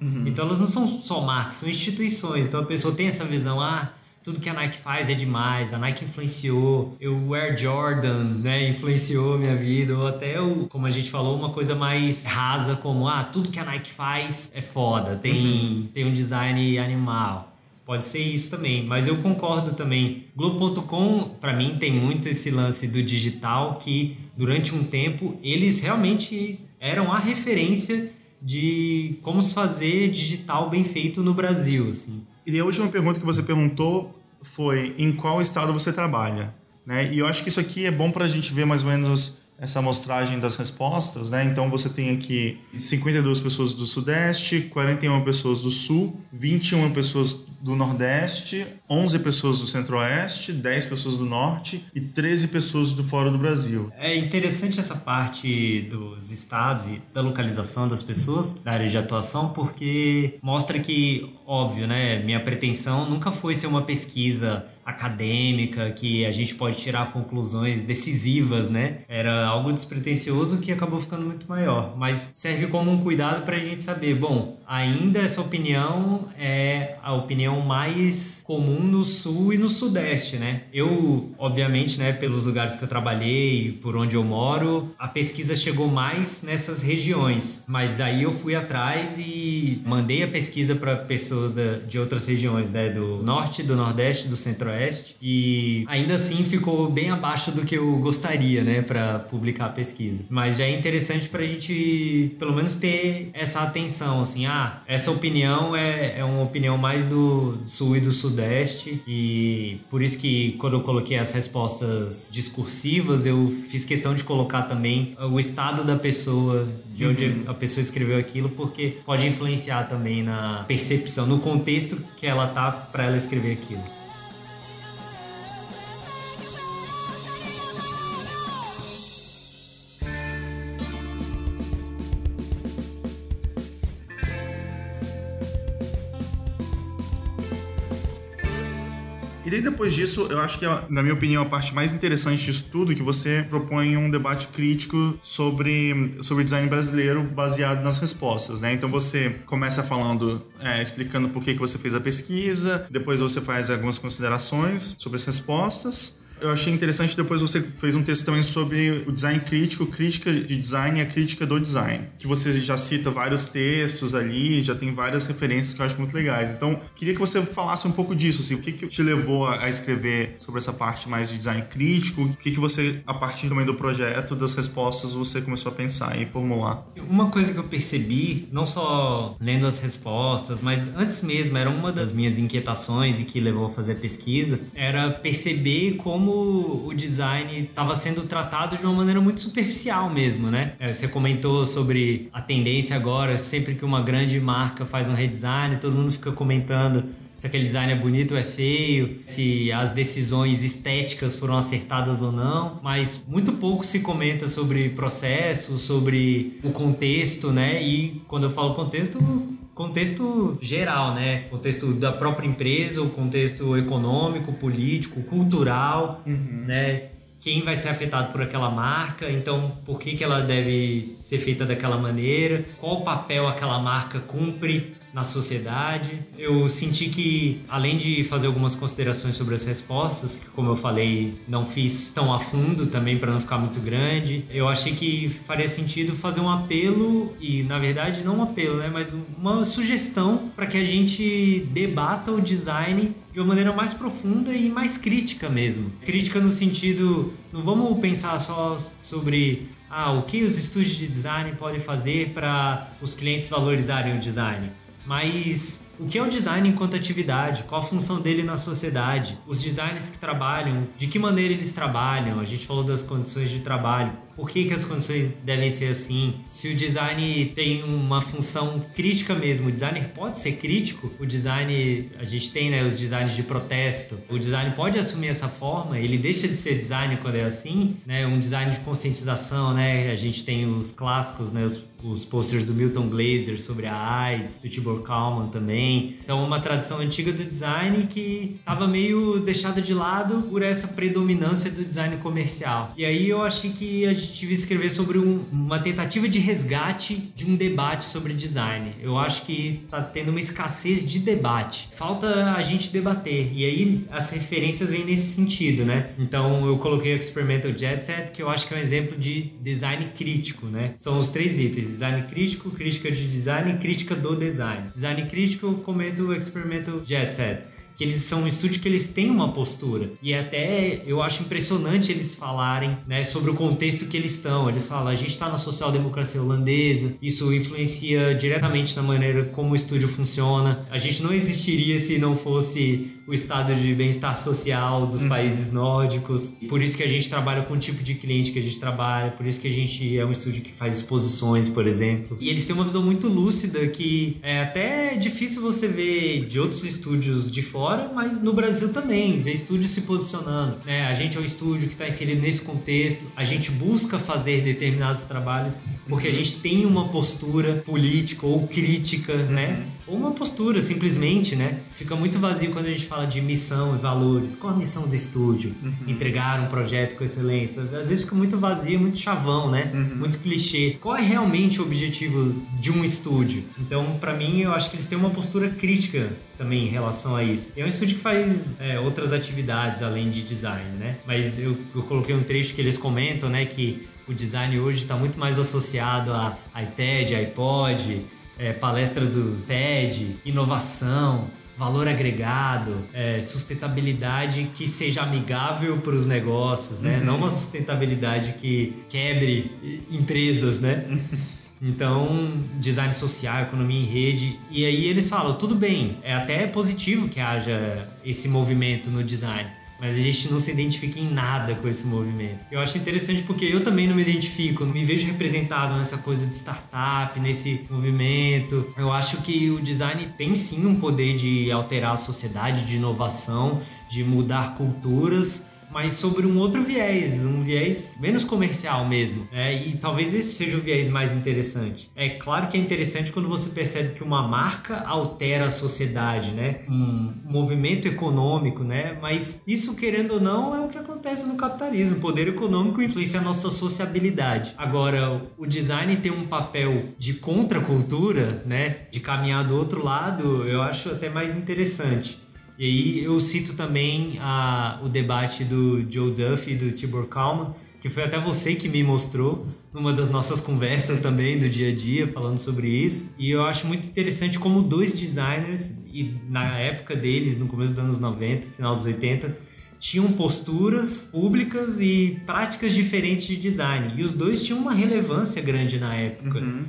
Uhum. Então elas não são só marcas, são instituições. Então a pessoa tem essa visão, ah, tudo que a Nike faz é demais, a Nike influenciou, o Air Jordan, né, influenciou minha vida, ou até o, como a gente falou, uma coisa mais rasa como, ah, tudo que a Nike faz é foda, tem, uhum. tem um design animal. Pode ser isso também, mas eu concordo também. Globo.com, para mim, tem muito esse lance do digital que, durante um tempo, eles realmente eram a referência de como se fazer digital bem feito no Brasil, assim. E a última pergunta que você perguntou foi em qual estado você trabalha, né? E eu acho que isso aqui é bom para a gente ver mais ou menos essa amostragem das respostas, né? Então você tem aqui 52 pessoas do Sudeste, 41 pessoas do Sul, 21 pessoas do Nordeste, 11 pessoas do Centro-Oeste, 10 pessoas do Norte e 13 pessoas do fora do Brasil. É interessante essa parte dos estados e da localização das pessoas da área de atuação, porque mostra que, óbvio, né? Minha pretensão nunca foi ser uma pesquisa acadêmica que a gente pode tirar conclusões decisivas, né? Era algo despretensioso que acabou ficando muito maior, mas serve como um cuidado para a gente saber, bom, ainda essa opinião é a opinião mais comum no sul e no sudeste, né? Eu, obviamente, né, pelos lugares que eu trabalhei, por onde eu moro, a pesquisa chegou mais nessas regiões, mas aí eu fui atrás e mandei a pesquisa para pessoas de outras regiões, né, do norte, do nordeste, do Centro-Oeste e ainda assim ficou bem abaixo do que eu gostaria, né, para publicar a pesquisa. Mas já é interessante para a gente, pelo menos, ter essa atenção, assim, ah, essa opinião é, é uma opinião mais do Sul e do Sudeste e por isso que quando eu coloquei as respostas discursivas, eu fiz questão de colocar também o estado da pessoa, de onde uhum. a pessoa escreveu aquilo, porque pode influenciar também na percepção, no contexto que ela tá para ela escrever aquilo. E daí depois disso, eu acho que, na minha opinião, a parte mais interessante disso tudo é que você propõe um debate crítico sobre, sobre design brasileiro baseado nas respostas, né? Então você começa falando, é, explicando por que, que você fez a pesquisa, depois você faz algumas considerações sobre as respostas, eu achei interessante depois você fez um texto também sobre o design crítico, crítica de design e a crítica do design. Que você já cita vários textos ali, já tem várias referências que eu acho muito legais. Então, queria que você falasse um pouco disso, assim, o que, que te levou a escrever sobre essa parte mais de design crítico, o que, que você, a partir também do projeto, das respostas, você começou a pensar e formular. Uma coisa que eu percebi, não só lendo as respostas, mas antes mesmo, era uma das minhas inquietações e que levou a fazer a pesquisa, era perceber como como o design estava sendo tratado de uma maneira muito superficial mesmo, né? É, você comentou sobre a tendência agora, sempre que uma grande marca faz um redesign, todo mundo fica comentando se aquele design é bonito ou é feio, se as decisões estéticas foram acertadas ou não, mas muito pouco se comenta sobre processo, sobre o contexto, né? E quando eu falo contexto, contexto geral, né? Contexto da própria empresa, o contexto econômico, político, cultural, uhum. né? Quem vai ser afetado por aquela marca, então por que, que ela deve ser feita daquela maneira, qual papel aquela marca cumpre na sociedade. Eu senti que, além de fazer algumas considerações sobre as respostas, que, como eu falei, não fiz tão a fundo também para não ficar muito grande, eu achei que faria sentido fazer um apelo, e na verdade, não um apelo, né, mas uma sugestão para que a gente debata o design de uma maneira mais profunda e mais crítica mesmo. Crítica no sentido, não vamos pensar só sobre Ah, o que os estúdios de design podem fazer para os clientes valorizarem o design? Mas o que é o design enquanto atividade? Qual a função dele na sociedade? Os designers que trabalham, de que maneira eles trabalham? A gente falou das condições de trabalho. Por que, que as condições devem ser assim? Se o design tem uma função crítica mesmo, o designer pode ser crítico. O design, a gente tem né, os designs de protesto. O design pode assumir essa forma, ele deixa de ser design quando é assim, né? Um design de conscientização, né? A gente tem os clássicos, né? Os, os posters do Milton Glaser sobre a AIDS, do Tibor Kalman também. Então, uma tradição antiga do design que estava meio deixada de lado por essa predominância do design comercial. E aí eu achei que a gente devia escrever sobre um, uma tentativa de resgate de um debate sobre design. Eu acho que tá tendo uma escassez de debate. Falta a gente debater. E aí as referências vêm nesse sentido, né? Então eu coloquei o Experimental Jet Set, que eu acho que é um exemplo de design crítico, né? São os três itens: design crítico, crítica de design e crítica do design. Design crítico, eu comento o Experimental Jet Set que eles são um estúdio que eles têm uma postura. E até eu acho impressionante eles falarem né, sobre o contexto que eles estão. Eles falam, a gente está na social-democracia holandesa, isso influencia diretamente na maneira como o estúdio funciona. A gente não existiria se não fosse o estado de bem-estar social dos uhum. países nórdicos. Por isso que a gente trabalha com o tipo de cliente que a gente trabalha, por isso que a gente é um estúdio que faz exposições, por exemplo. E eles têm uma visão muito lúcida que é até difícil você ver de outros estúdios de fora, mas no Brasil também, ver estúdios se posicionando. Né? A gente é um estúdio que está inserido nesse contexto, a gente busca fazer determinados trabalhos porque a gente tem uma postura política ou crítica, né? Ou uma postura, simplesmente, né? Fica muito vazio quando a gente fala de missão e valores. Qual a missão do estúdio? Uhum. Entregar um projeto com excelência. Às vezes fica muito vazio, muito chavão, né? Uhum. Muito clichê. Qual é realmente o objetivo de um estúdio? Então, para mim, eu acho que eles têm uma postura crítica também em relação a isso. É um estúdio que faz é, outras atividades além de design, né? Mas eu, eu coloquei um trecho que eles comentam, né? Que o design hoje está muito mais associado a iPad, iPod, é, palestra do TED, inovação, valor agregado, é, sustentabilidade que seja amigável para os negócios, né? Uhum. Não uma sustentabilidade que quebre empresas, né? *laughs* Então, design social, economia em rede. E aí eles falam, tudo bem, é até positivo que haja esse movimento no design mas a gente não se identifica em nada com esse movimento. Eu acho interessante porque eu também não me identifico, não me vejo representado nessa coisa de startup, nesse movimento. Eu acho que o design tem sim um poder de alterar a sociedade, de inovação, de mudar culturas, mas sobre um outro viés, um viés menos comercial mesmo. Né? E talvez esse seja o viés mais interessante. É claro que é interessante quando você percebe que uma marca altera a sociedade, né? Um movimento econômico, né? Mas isso, querendo ou não, é o que acontece no capitalismo. O poder econômico influencia a nossa sociabilidade. Agora, o design tem um papel de contracultura, né? De caminhar do outro lado, eu acho até mais interessante. E aí eu cito também a, o debate do Joe Duff e do Tibor Kalman, que foi até você que me mostrou numa das nossas conversas também do dia a dia falando sobre isso. E eu acho muito interessante como dois designers, e na época deles, no começo dos anos 90, final dos 80, tinham posturas públicas e práticas diferentes de design. E os dois tinham uma relevância grande na época. Uhum.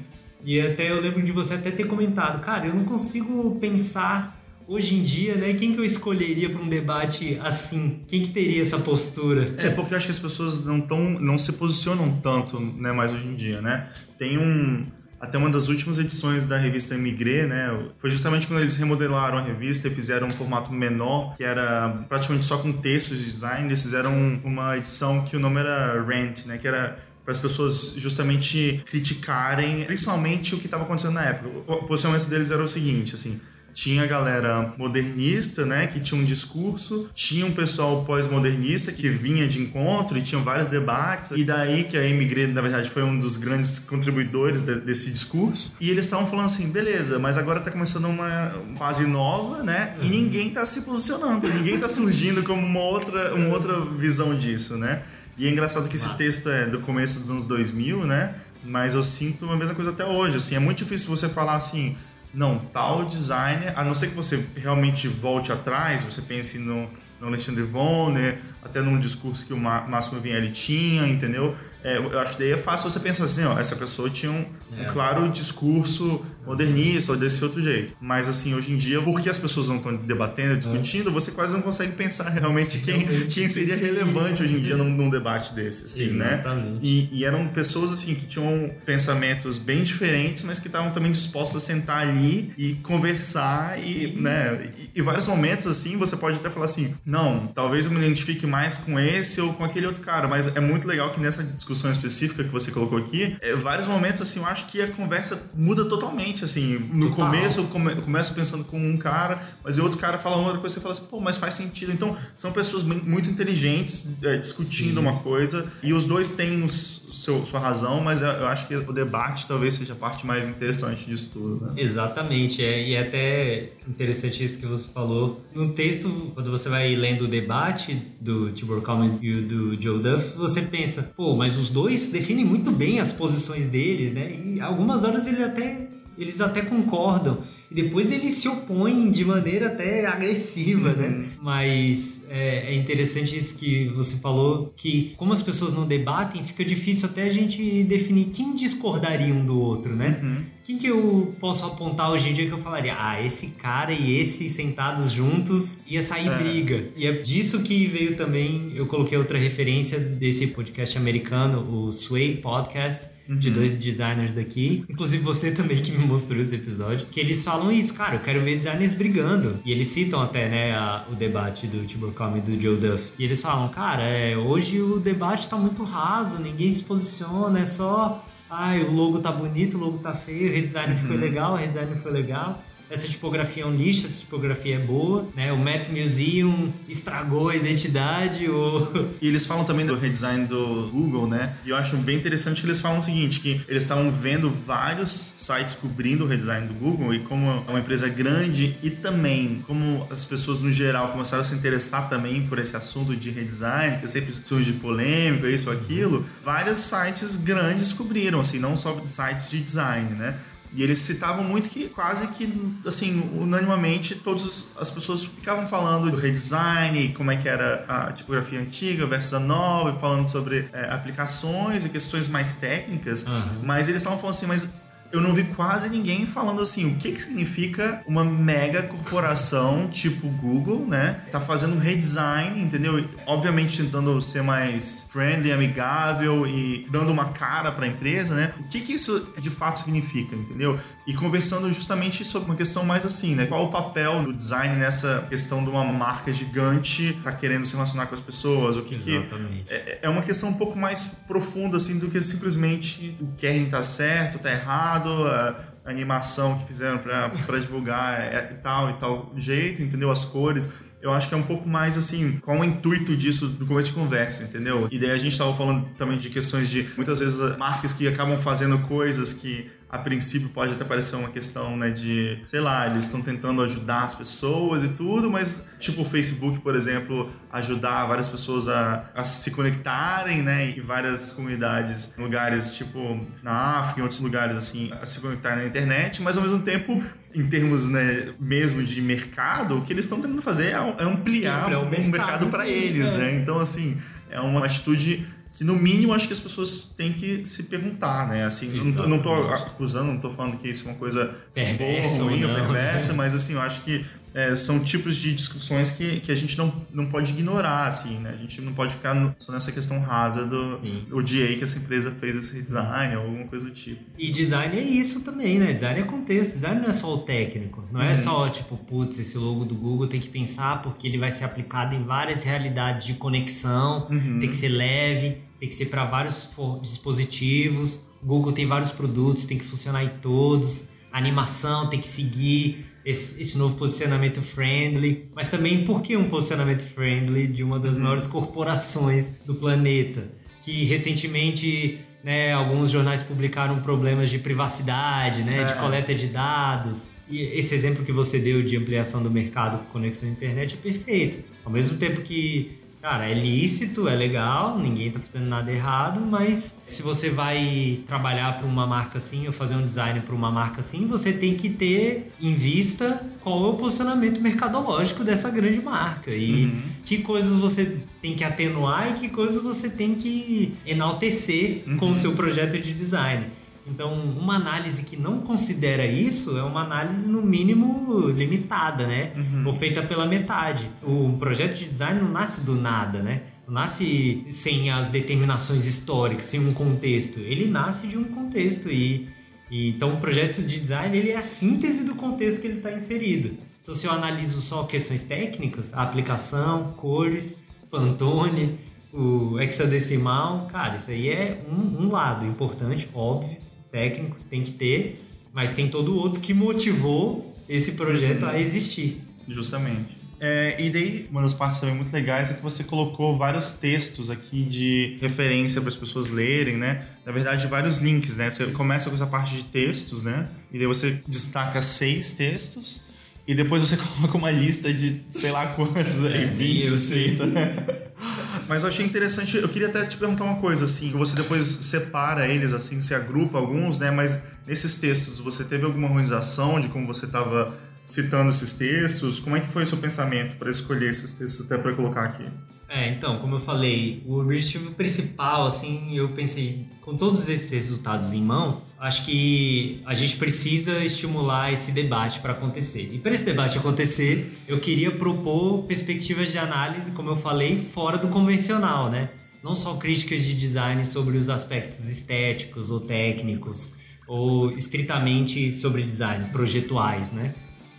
E até eu lembro de você até ter comentado, cara, eu não consigo pensar hoje em dia, né? Quem que eu escolheria para um debate assim? Quem que teria essa postura? É porque eu acho que as pessoas não tão, não se posicionam tanto, né, mais hoje em dia, né? Tem um até uma das últimas edições da revista Emigré, né? Foi justamente quando eles remodelaram a revista e fizeram um formato menor, que era praticamente só com textos de design. Eles fizeram uma edição que o nome era Rant, né? Que era para as pessoas justamente criticarem, principalmente o que estava acontecendo na época. O posicionamento deles era o seguinte, assim, tinha a galera modernista, né, que tinha um discurso, tinha um pessoal pós-modernista que vinha de encontro e tinha vários debates, e daí que a Emigrê, na verdade, foi um dos grandes contribuidores de, desse discurso. E eles estavam falando assim, beleza, mas agora tá começando uma fase nova, né, e ninguém tá se posicionando, ninguém tá surgindo como uma outra, uma outra visão disso, né. E é engraçado que esse texto é do começo dos anos 2000, né, mas eu sinto a mesma coisa até hoje, assim, é muito difícil você falar assim não, tal designer, a não ser que você realmente volte atrás, você pense no, no Alexandre Vonner, até num discurso que o Máximo Vinelli tinha, entendeu? É, eu acho que daí é fácil você pensar assim, ó, essa pessoa tinha um, é. um claro discurso modernista ou desse outro jeito. Mas assim, hoje em dia, porque as pessoas não estão debatendo, discutindo, é. você quase não consegue pensar realmente quem, quem seria relevante hoje em dia num, num debate desse, assim, né? Exatamente. né? E, e, eram pessoas assim que tinham pensamentos bem diferentes, mas que estavam também dispostos a sentar ali e conversar e, né? E, e vários momentos assim, você pode até falar assim, não, talvez eu me identifique mais com esse ou com aquele outro cara, mas é muito legal que nessa discussão específica que você colocou aqui, é, vários momentos assim, eu acho que a conversa muda totalmente, assim, no Total. começo eu, come, eu, começo pensando com um cara, mas o outro cara fala uma outra coisa, você fala assim, pô, mas faz sentido. Então, são pessoas muito inteligentes é, discutindo Sim. uma coisa e os dois têm os, seu, sua razão, mas eu acho que o debate talvez seja a parte mais interessante disso tudo. Né? Exatamente, é, e é até interessante isso que você falou. No texto, quando você vai lendo o debate do Tibor Kalman e do Joe Duff, você pensa, pô, mas os dois definem muito bem as posições deles, né? E algumas horas ele até, eles até concordam. E depois eles se opõem de maneira até agressiva, né? uhum. né? Mas é, é, interessante isso que você falou, que como as pessoas não debatem, fica difícil até a gente definir quem discordaria um do outro, né? Uhum. Quem que eu posso apontar hoje em dia que eu falaria, ah, esse cara e esse sentados juntos ia sair é. briga. E é disso que veio também, eu coloquei outra referência desse podcast americano, o Sway Podcast, uhum. de dois designers daqui, inclusive você *laughs* também que me mostrou esse episódio, que eles falam isso, cara, eu quero ver designers brigando. E eles citam até, né, a, o debate do Tibor Kalm e do Joe Duff. E eles falam, cara, é, hoje o debate tá muito raso, ninguém se posiciona, é só ai, o logo tá bonito, o logo tá feio, o redesign uhum. foi legal, o redesign foi legal essa tipografia é um lixo, essa tipografia é boa, né? O Math Museum estragou a identidade. Ou... *laughs* E eles falam também do redesign do Google, né? E eu acho bem interessante que eles falam o seguinte, que eles estavam vendo vários sites cobrindo o redesign do Google e como é uma empresa grande e também como as pessoas no geral começaram a se interessar também por esse assunto de redesign, que sempre surge polêmica, isso aquilo, vários sites grandes cobriram, assim, não só sites de design, né? E eles citavam muito que quase que, assim, unanimamente, todas as pessoas ficavam falando do redesign, como é que era a tipografia antiga versus a nova, falando sobre é, aplicações e questões mais técnicas, uhum. mas eles estavam falando assim, mas eu não vi quase ninguém falando assim, o que que significa uma mega corporação tipo Google, né? Tá fazendo um redesign, entendeu? Obviamente tentando ser mais friendly, amigável e dando uma cara para a empresa, né? O que que isso de fato significa, entendeu? E conversando justamente sobre uma questão mais assim, né? Qual o papel do design nessa questão de uma marca gigante tá querendo se relacionar com as pessoas? O que Exatamente. que é, é uma questão um pouco mais profunda assim do que simplesmente o Kern tá certo, tá errado a animação que fizeram para divulgar é, e tal e tal jeito, entendeu? As cores. Eu acho que é um pouco mais assim, qual o intuito disso do começo de conversa, entendeu? E daí a gente estava falando também de questões de muitas vezes marcas que acabam fazendo coisas que a princípio pode até parecer uma questão, né, de, sei lá, eles estão tentando ajudar as pessoas e tudo, mas tipo o Facebook, por exemplo, ajudar várias pessoas a, a se conectarem, né, e várias comunidades, lugares tipo na África, em outros lugares assim, a se conectarem na internet, mas ao mesmo tempo em termos né, mesmo de mercado, o que eles estão tentando fazer é, é ampliar o mercado, mercado para eles, é. né? Então, assim, é uma atitude que no mínimo acho que as pessoas têm que se perguntar, né? Assim, eu não estou acusando, não estou falando que isso é uma coisa perversa boa, ruim, ou perversa, mas assim, eu acho que é, são tipos de discussões que, que a gente não, não pode ignorar, assim, né? A gente não pode ficar no, só nessa questão rasa do Sim. odiei que essa empresa fez esse design ou alguma coisa do tipo. E design é isso também, né? Design é contexto, design não é só o técnico, não é hum. só tipo, putz, esse logo do Google tem que pensar porque ele vai ser aplicado em várias realidades de conexão, uhum. tem que ser leve, tem que ser para vários dispositivos. Google tem vários produtos, tem que funcionar em todos. A animação tem que seguir esse, esse, novo posicionamento friendly, mas também por que um posicionamento friendly de uma das uhum. maiores corporações do planeta, que recentemente né, alguns jornais publicaram problemas de privacidade, né, é. de coleta de dados. E esse exemplo que você deu de ampliação do mercado com conexão à internet é perfeito. Ao mesmo tempo que Cara, é lícito, é legal, ninguém tá fazendo nada errado, mas se você vai trabalhar para uma marca assim ou fazer um design para uma marca assim, você tem que ter em vista qual é o posicionamento mercadológico dessa grande marca e uhum. que coisas você tem que atenuar e que coisas você tem que enaltecer uhum. com o seu projeto de design. Então, uma análise que não considera isso é uma análise, no mínimo, limitada, né? Uhum. Ou feita pela metade. O projeto de design não nasce do nada, né? Não nasce sem as determinações históricas, sem um contexto. Ele nasce de um contexto e, e então o projeto de design ele é a síntese do contexto que ele está inserido. Então, se eu analiso só questões técnicas, a aplicação, cores, Pantone, o hexadecimal, cara, isso aí é um, um lado importante, óbvio técnico, tem que ter, mas tem todo o outro que motivou esse projeto a existir. Justamente. É, e daí, uma das partes também muito legais é que você colocou vários textos aqui de referência para as pessoas lerem, né? Na verdade, vários links, né? Você começa com essa parte de textos, né? E daí você destaca seis textos e depois você *laughs* coloca uma lista de sei lá quantos aí, é, 20, eu 30. *laughs* Mas eu achei interessante, eu queria até te perguntar uma coisa, assim, você depois separa eles, assim, você agrupa alguns, né? Mas nesses textos, você teve alguma organização de como você estava citando esses textos? Como é que foi o seu pensamento para escolher esses textos até para colocar aqui? É, então, como eu falei, o objetivo principal, assim, eu pensei, com todos esses resultados em mão, acho que a gente precisa estimular esse debate para acontecer. E para esse debate acontecer, eu queria propor perspectivas de análise, como eu falei, fora do convencional, né? Não só críticas de design sobre os aspectos estéticos ou técnicos, ou estritamente sobre design, projetuais, né?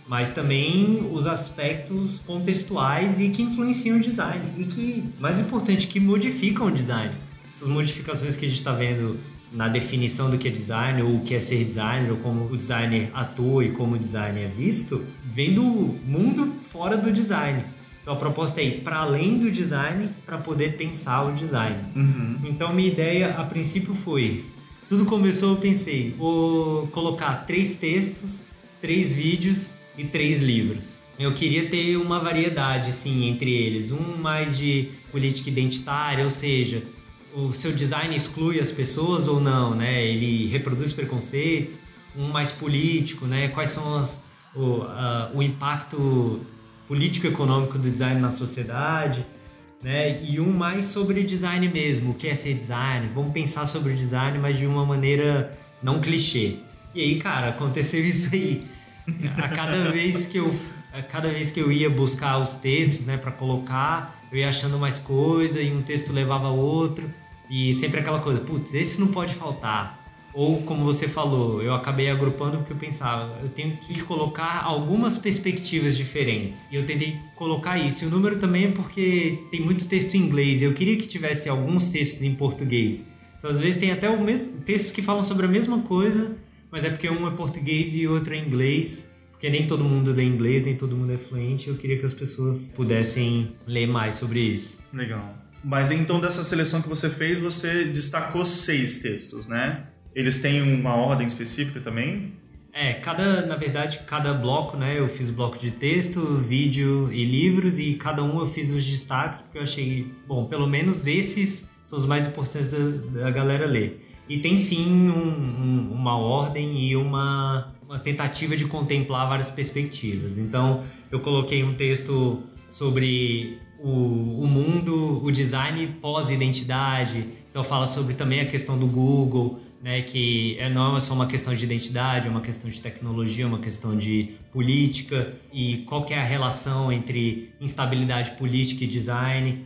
mas também os aspectos contextuais e que influenciam o design e que, mais importante, que modificam o design. Essas modificações que a gente está vendo na definição do que é design ou o que é ser designer ou como o designer atua e como o design é visto, vem do mundo fora do design. Então a proposta é ir para além do design para poder pensar o design. Uhum. Então minha ideia a princípio foi, tudo começou eu pensei, vou colocar três textos, três vídeos e três livros. Eu queria ter uma variedade, sim, entre eles. Um mais de política identitária, ou seja, o seu design exclui as pessoas ou não, né? Ele reproduz preconceitos. Um mais político, né? Quais são as, o, uh, o impacto político-econômico do design na sociedade, né? E um mais sobre design mesmo, o que é ser design. Vamos pensar sobre o design, mas de uma maneira não clichê. E aí, cara, aconteceu *laughs* isso aí a cada vez que eu a cada vez que eu ia buscar os textos, né, para colocar, eu ia achando mais coisa e um texto levava outro e sempre aquela coisa, putz, esse não pode faltar. Ou como você falou, eu acabei agrupando porque eu pensava, eu tenho que colocar algumas perspectivas diferentes. E eu tentei colocar isso. E o número também é porque tem muito texto em inglês. Eu queria que tivesse alguns textos em português. Então às vezes tem até o mesmo textos que falam sobre a mesma coisa, mas é porque um é português e outro é inglês. Porque nem todo mundo lê inglês, nem todo mundo é fluente. Eu queria que as pessoas pudessem ler mais sobre isso. Legal. Mas então, dessa seleção que você fez, você destacou seis textos, né? Eles têm uma ordem específica também? É, cada, na verdade, cada bloco, né? Eu fiz bloco de texto, vídeo e livros, e cada um eu fiz os destaques, porque eu achei, bom, pelo menos esses são os mais importantes da, da galera ler. E tem sim um, um, uma ordem e uma, uma tentativa de contemplar várias perspectivas. Então, eu coloquei um texto sobre o, o mundo, o design pós-identidade. Então, fala sobre também a questão do Google, né, que é, não é só uma questão de identidade, é uma questão de tecnologia, é uma questão de política e qual é a relação entre instabilidade política e design.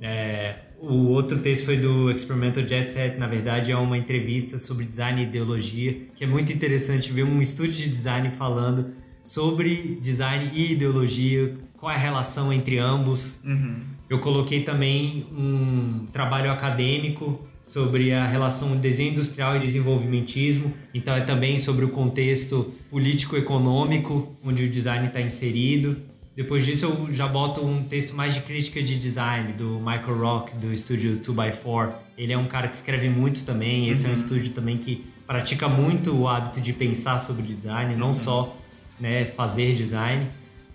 É, o outro texto foi do Experimental Jet Set, na verdade é uma entrevista sobre design e ideologia, que é muito interessante ver um estúdio de design falando sobre design e ideologia, qual é a relação entre ambos. Uhum. Eu coloquei também um trabalho acadêmico sobre a relação desenho industrial e desenvolvimentismo, então é também sobre o contexto político-econômico onde o design está inserido. Depois disso eu já boto um texto mais de crítica de design do Michael Rock do estúdio 2x4. Ele é um cara que escreve muito também, esse uhum. é um uhum. estúdio também que pratica muito o hábito de pensar sobre design, não uhum. só né, fazer design.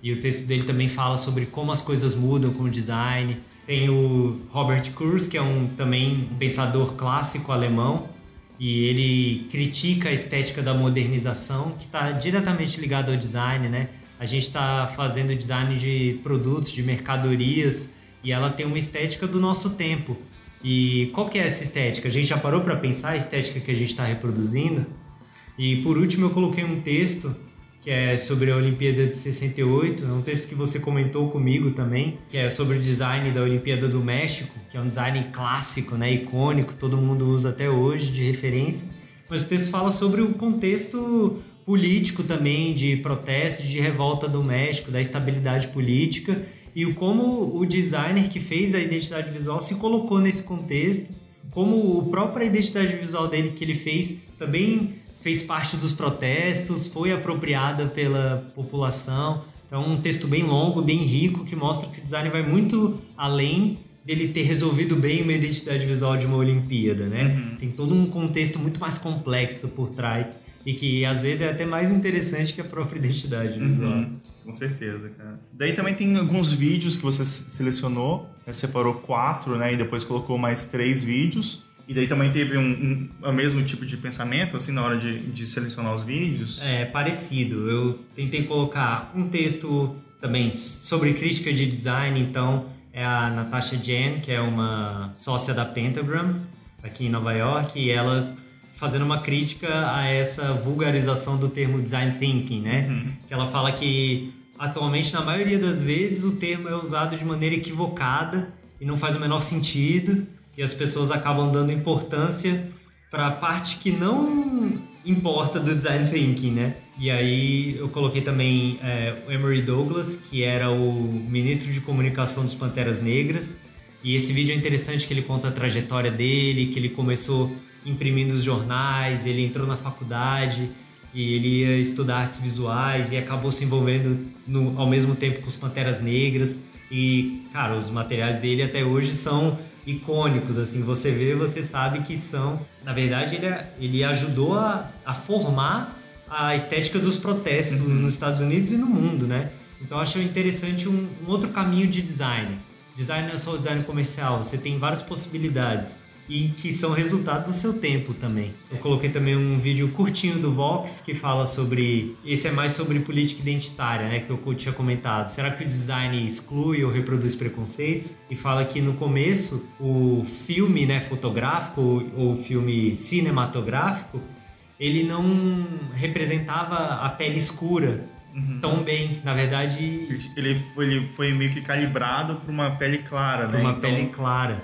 E o texto dele também fala sobre como as coisas mudam com o design. Tem o Robert Kurz, que é um também um pensador clássico alemão, e ele critica a estética da modernização, que está diretamente ligada ao design, né? A gente está fazendo design de produtos, de mercadorias, e ela tem uma estética do nosso tempo. E qual que é essa estética? A gente já parou para pensar a estética que a gente está reproduzindo? E por último eu coloquei um texto que é sobre a Olimpíada de 68, é um texto que você comentou comigo também, que é sobre o design da Olimpíada do México, que é um design clássico, né, icônico, todo mundo usa até hoje de referência. Mas o texto fala sobre o contexto político também de protesto, de revolta do México, da estabilidade política e como o designer que fez a identidade visual se colocou nesse contexto, como a própria identidade visual dele que ele fez também fez parte dos protestos, foi apropriada pela população. Então, um texto bem longo, bem rico, que mostra que o design vai muito além dele ter resolvido bem uma identidade visual de uma Olimpíada, né? Uhum. Tem todo um contexto muito mais complexo por trás e que às vezes é até mais interessante que a própria identidade visual. Uhum. Com certeza, cara. Daí também tem alguns vídeos que você selecionou, né? separou quatro, né? E depois colocou mais três vídeos. E daí também teve um, um, o mesmo tipo de pensamento, assim, na hora de, de selecionar os vídeos? É, parecido. Eu tentei colocar um texto também sobre crítica de design, então é a Natasha Jen, que é uma sócia da Pentagram aqui em Nova York, e ela fazendo uma crítica a essa vulgarização do termo design thinking, né? Uhum. Ela fala que atualmente na maioria das vezes o termo é usado de maneira equivocada e não faz o menor sentido e as pessoas acabam dando importância para a parte que não importa do design thinking, né? E aí eu coloquei também é, o Emory Douglas, que era o ministro de comunicação dos Panteras Negras. E esse vídeo é interessante que ele conta a trajetória dele, que ele começou imprimindo os jornais, ele entrou na faculdade e ele ia estudar artes visuais e acabou se envolvendo no, ao mesmo tempo com os Panteras Negras. E, cara, os materiais dele até hoje são icônicos, assim, você vê, você sabe que são. Na verdade, ele, ele ajudou a, a formar a estética dos protestos uhum. nos Estados Unidos e no mundo, né? Então, acho interessante um, um outro caminho de design. Design não é só o design comercial, você tem várias possibilidades e que são resultado do seu tempo também. Eu coloquei também um vídeo curtinho do Vox que fala sobre. Esse é mais sobre política identitária, né? Que eu tinha comentado. Será que o design exclui ou reproduz preconceitos? E fala que no começo o filme né, fotográfico ou filme cinematográfico ele não representava a pele escura Uhum. tão bem. Na verdade. Ele foi, ele foi meio que calibrado para uma pele clara, pra né? Uma então... pele clara.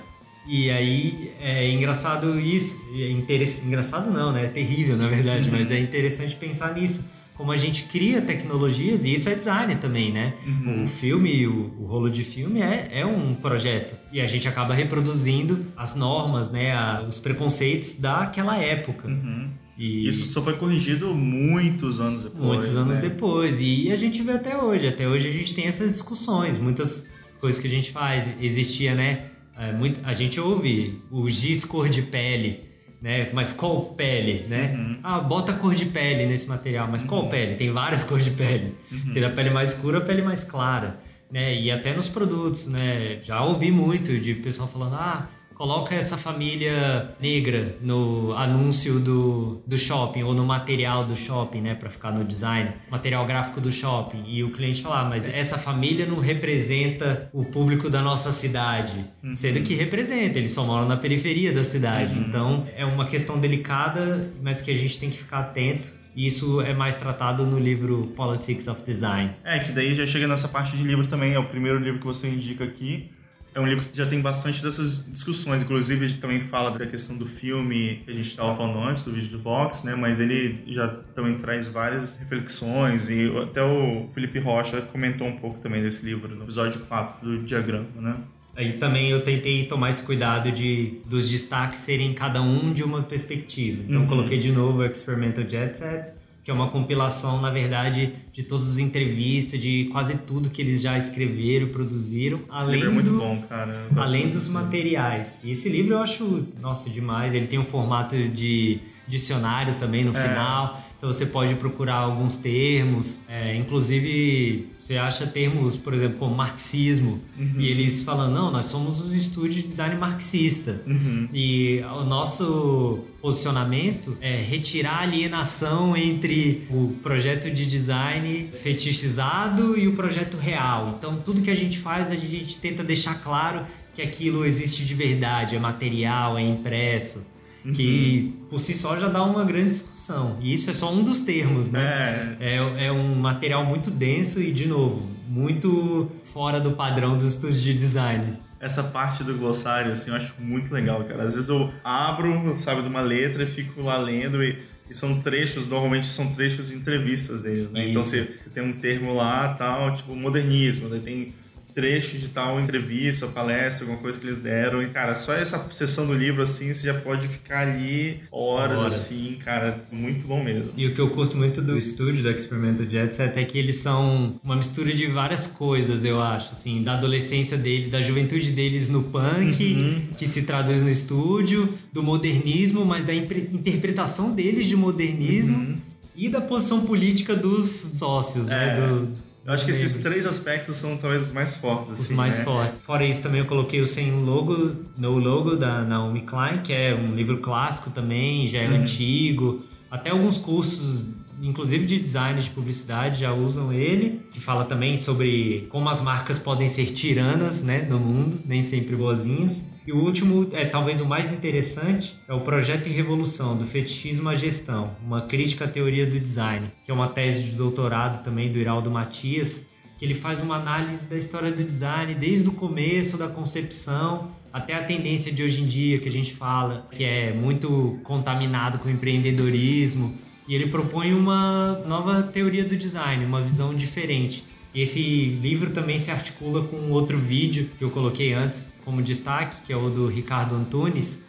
E aí é engraçado isso, é interess... engraçado não, né? É terrível na verdade, uhum. mas é interessante pensar nisso. Como a gente cria tecnologias, e isso é design também, né? Uhum. O filme, o, o, rolo de filme é, é um projeto. E a gente acaba reproduzindo as normas, né? A, os preconceitos daquela época. Uhum. E... Isso só foi corrigido muitos anos depois. Muitos anos né? depois. E a gente vê até hoje. Até hoje a gente tem essas discussões. Muitas coisas que a gente faz. Existia, né? É, muito, a gente ouve o giz cor de pele, né? Mas qual pele, né? Uhum. Ah, bota cor de pele nesse material, mas qual uhum. pele? Tem várias *laughs* cores de pele. Uhum. Tem a pele mais escura, a pele mais clara, né? E até nos produtos, né? Já ouvi muito de pessoal falando, ah, coloca essa família negra no anúncio do, do shopping ou no material do shopping, né, para ficar no design, material gráfico do shopping. E o cliente falar, ah, mas essa família não representa o público da nossa cidade, uhum. sendo que representa, eles só moram na periferia da cidade. Uhum. Então é uma questão delicada, mas que a gente tem que ficar atento. Isso é mais tratado no livro Politics of Design. É, que daí já chega nessa parte de livro também, é o primeiro livro que você indica aqui é um livro que já tem bastante dessas discussões. Inclusive, a gente também fala da questão do filme que a gente estava falando antes, do vídeo do Vox, né? Mas ele já também traz várias reflexões e até o Felipe Rocha comentou um pouco também desse livro no episódio 4 do Diagrama, né? Aí também eu tentei tomar esse cuidado de dos destaques serem cada um de uma perspectiva. Então uhum. coloquei de novo o Experimental Jet Set, que é uma compilação, na verdade, de todas as entrevistas, de quase tudo que eles já escreveram, produziram, além é muito dos, bom, cara. Além dos materiais. E esse livro eu acho, nossa, demais. Ele tem um formato de, dicionário também no é. final. Então você pode procurar alguns termos, é, inclusive você acha termos, por exemplo, como marxismo, uhum. e eles falam, não, nós somos um estúdio de design marxista. Uhum. E o nosso posicionamento é retirar a alienação entre o projeto de design fetichizado e o projeto real. Então tudo que a gente faz, a gente tenta deixar claro que aquilo existe de verdade, é material, é impresso uhum. que por si só já dá uma grande discussão. E isso é só um dos termos, né? É. é, é um material muito denso e, de novo, muito fora do padrão dos estudos de design essa parte do glossário, assim, eu acho muito legal, cara. Às vezes eu abro, sabe, de uma letra e fico lá lendo e, e são trechos, normalmente são trechos de entrevistas deles, né? Então Isso. Então você tem um termo lá, tal, tipo modernismo, daí tem trecho de tal entrevista, palestra, alguma coisa que eles deram. E, cara, só essa sessão do livro, assim, você já pode ficar ali horas, horas. assim, cara, muito bom mesmo. E o que eu curto muito do estúdio do Experimento Jet Set é que eles são uma mistura de várias coisas, eu acho, assim, da adolescência dele, da juventude deles no punk, uhum. que se traduz no estúdio, do modernismo, mas da interpretação deles de modernismo. Uhum. E da posição política dos sócios, né, é. né? Do, eu acho que esses três aspectos são talvez os mais fortes. Os assim, mais né? fortes. Fora isso, também eu coloquei o Sem Logo, No Logo, da Naomi Klein, que é um livro clássico também, já é uhum. antigo. Até alguns cursos, inclusive de design de publicidade, já usam ele, que fala também sobre como as marcas podem ser tiranas né, no mundo, nem sempre boazinhas. E o último, é talvez o mais interessante, é o Projeto e Revolução, do Fetichismo à Gestão, uma crítica à teoria do design, que é uma tese de doutorado também do Iraldo Matias, que ele faz uma análise da história do design desde o começo da concepção até a tendência de hoje em dia que a gente fala, que é muito contaminado com empreendedorismo, e ele propõe uma nova teoria do design, uma visão diferente. Esse livro também se articula com outro vídeo que eu coloquei antes como destaque, que é o do Ricardo Antunes,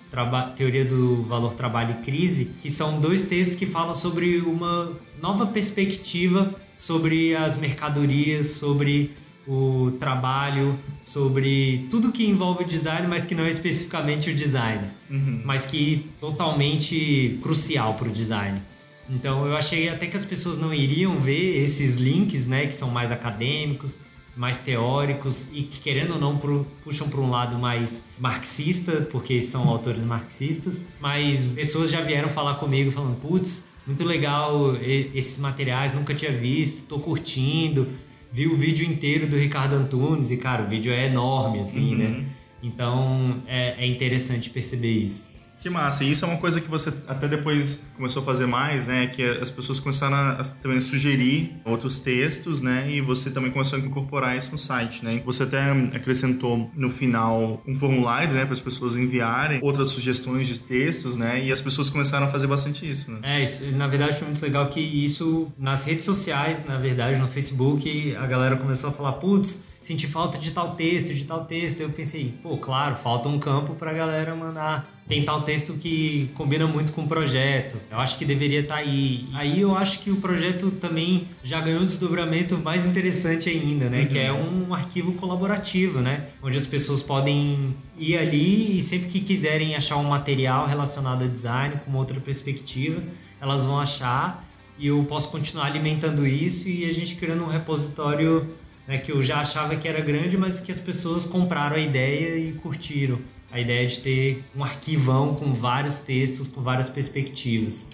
Teoria do Valor Trabalho e Crise, que são dois textos que falam sobre uma nova perspectiva sobre as mercadorias, sobre o trabalho, sobre tudo que envolve o design, mas que não é especificamente o design, uhum. mas que é totalmente crucial para o design. Então eu achei até que as pessoas não iriam ver esses links, né, que são mais acadêmicos, mais teóricos e que querendo ou não puxam para um lado mais marxista, porque são autores marxistas, mas pessoas já vieram falar comigo falando, putz, muito legal esses materiais, nunca tinha visto, tô curtindo, vi o vídeo inteiro do Ricardo Antunes e cara, o vídeo é enorme assim, né? uhum. né? Então é, é interessante perceber isso. Que massa. E isso é uma coisa que você até depois começou a fazer mais, né? Que as pessoas começaram a, também sugerir outros textos, né? E você também começou a incorporar isso no site, né? Você até acrescentou no final um formulário, né? Para as pessoas enviarem outras sugestões de textos, né? E as pessoas começaram a fazer bastante isso, né? É, isso, na verdade foi muito legal que isso nas redes sociais, na verdade, no Facebook, a galera começou a falar, putz, senti falta de tal texto, de tal texto. Eu pensei, pô, claro, falta um campo pra galera mandar. Tem tal texto que combina muito com o projeto. Eu acho que deveria estar tá aí. Aí eu acho que o projeto também já ganhou um desdobramento mais interessante ainda, né? Uhum. Que é uhum. um arquivo colaborativo, né? Onde as pessoas podem ir ali e sempre que quiserem achar um material relacionado a design com uma outra perspectiva, elas vão achar e eu posso continuar alimentando isso e a gente criando um repositório né, que eu já achava que era grande, mas que as pessoas compraram a ideia e curtiram. A ideia de ter um arquivão com vários textos, com várias perspectivas.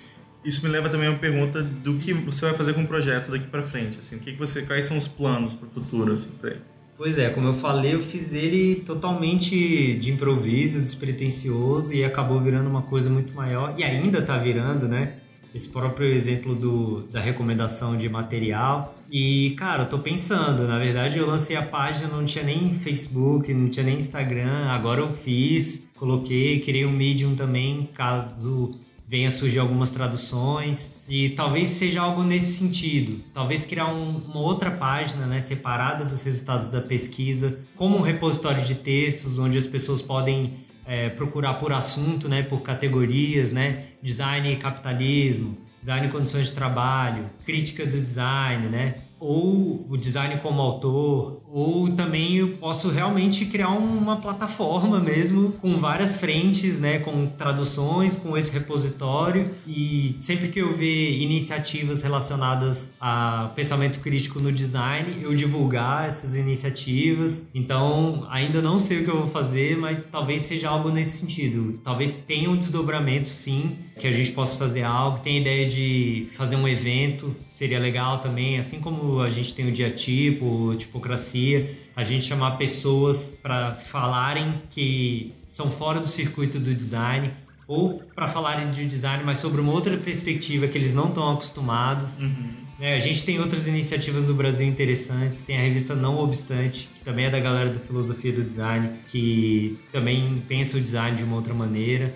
Isso me leva também a uma pergunta do que você vai fazer com o projeto daqui para frente. Assim, o que, você, quais são os planos para o futuro assim, para ele? Pois é, como eu falei, eu fiz ele totalmente de improviso, despretensioso e acabou virando uma coisa muito maior e ainda está virando, né? esse próprio exemplo do, da recomendação de material. E, cara, eu tô pensando, na verdade eu lancei a página, não tinha nem Facebook, não tinha nem Instagram, agora eu fiz, coloquei, criei um Medium também, caso venha surgir algumas traduções e talvez seja algo nesse sentido, talvez criar um, uma outra página, né, separada dos resultados da pesquisa, como um repositório de textos onde as pessoas podem é, procurar por assunto, né, por categorias, né, design e capitalismo, design e condições de trabalho, crítica do design, né, ou o design como autor, ou também eu posso realmente criar uma plataforma mesmo com várias frentes, né, com traduções, com esse repositório e sempre que eu ver iniciativas relacionadas a pensamento crítico no design, eu divulgar essas iniciativas. Então, ainda não sei o que eu vou fazer, mas talvez seja algo nesse sentido. Talvez tenha um desdobramento sim, que a gente possa fazer algo. Tem ideia de fazer um evento, seria legal também, assim como a gente tem o dia tipo, tipocracia, a gente chamar pessoas para falarem que são fora do circuito do design ou para falarem de design, mas sobre uma outra perspectiva que eles não estão acostumados. Uhum. É, a gente tem outras iniciativas no Brasil interessantes. Tem a revista Não Obstante, que também é da galera da filosofia do design, que também pensa o design de uma outra maneira.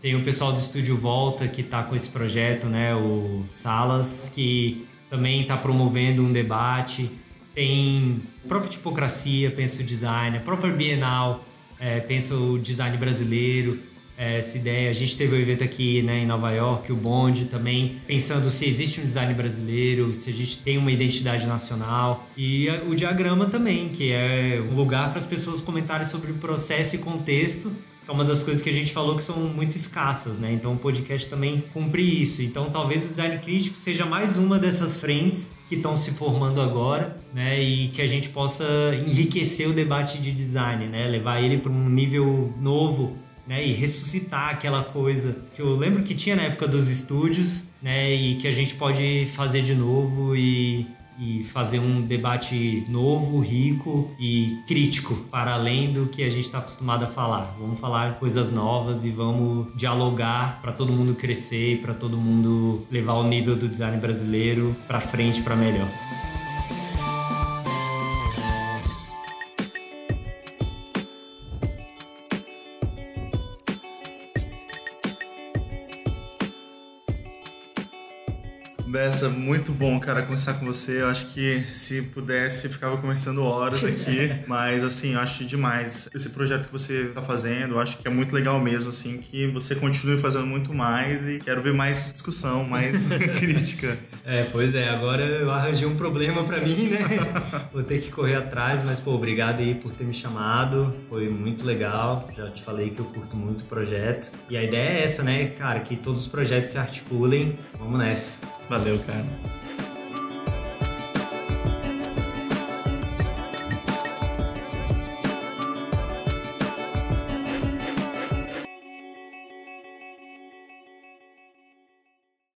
Tem o pessoal do Estúdio Volta que está com esse projeto, né? O Salas, que também está promovendo um debate. Tem a própria tipocracia, pensa o design, a própria Bienal, é, pensa o design brasileiro. É, essa ideia. A gente teve um evento aqui né, em Nova York, o Bond também, pensando se existe um design brasileiro, se a gente tem uma identidade nacional. E o diagrama também, que é um lugar para as pessoas comentarem sobre o processo e contexto é uma das coisas que a gente falou que são muito escassas, né? Então o podcast também cumpre isso. Então talvez o design crítico seja mais uma dessas frentes que estão se formando agora, né? E que a gente possa enriquecer o debate de design, né? Levar ele para um nível novo, né? E ressuscitar aquela coisa que eu lembro que tinha na época dos estúdios, né? E que a gente pode fazer de novo e e fazer um debate novo, rico e crítico, para além do que a gente está acostumado a falar. Vamos falar coisas novas e vamos dialogar para todo mundo crescer e para todo mundo levar o nível do design brasileiro para frente, para melhor. Muito bom, cara, conversar com você. Eu acho que se pudesse, ficava conversando horas aqui. *laughs* Mas, assim, eu acho demais esse projeto que você está fazendo. Eu acho que é muito legal mesmo, assim, que você continue fazendo muito mais e quero ver mais discussão, mais *laughs* crítica. É, pois é. Agora eu arranjei um problema para mim, né? *laughs* Vou ter que correr atrás, mas, pô, obrigado aí por ter me chamado. Foi muito legal. Já te falei que eu curto muito o projeto. E a ideia é essa, né, cara? Que todos os projetos se articulem. Vamos nessa. Valeu, cara.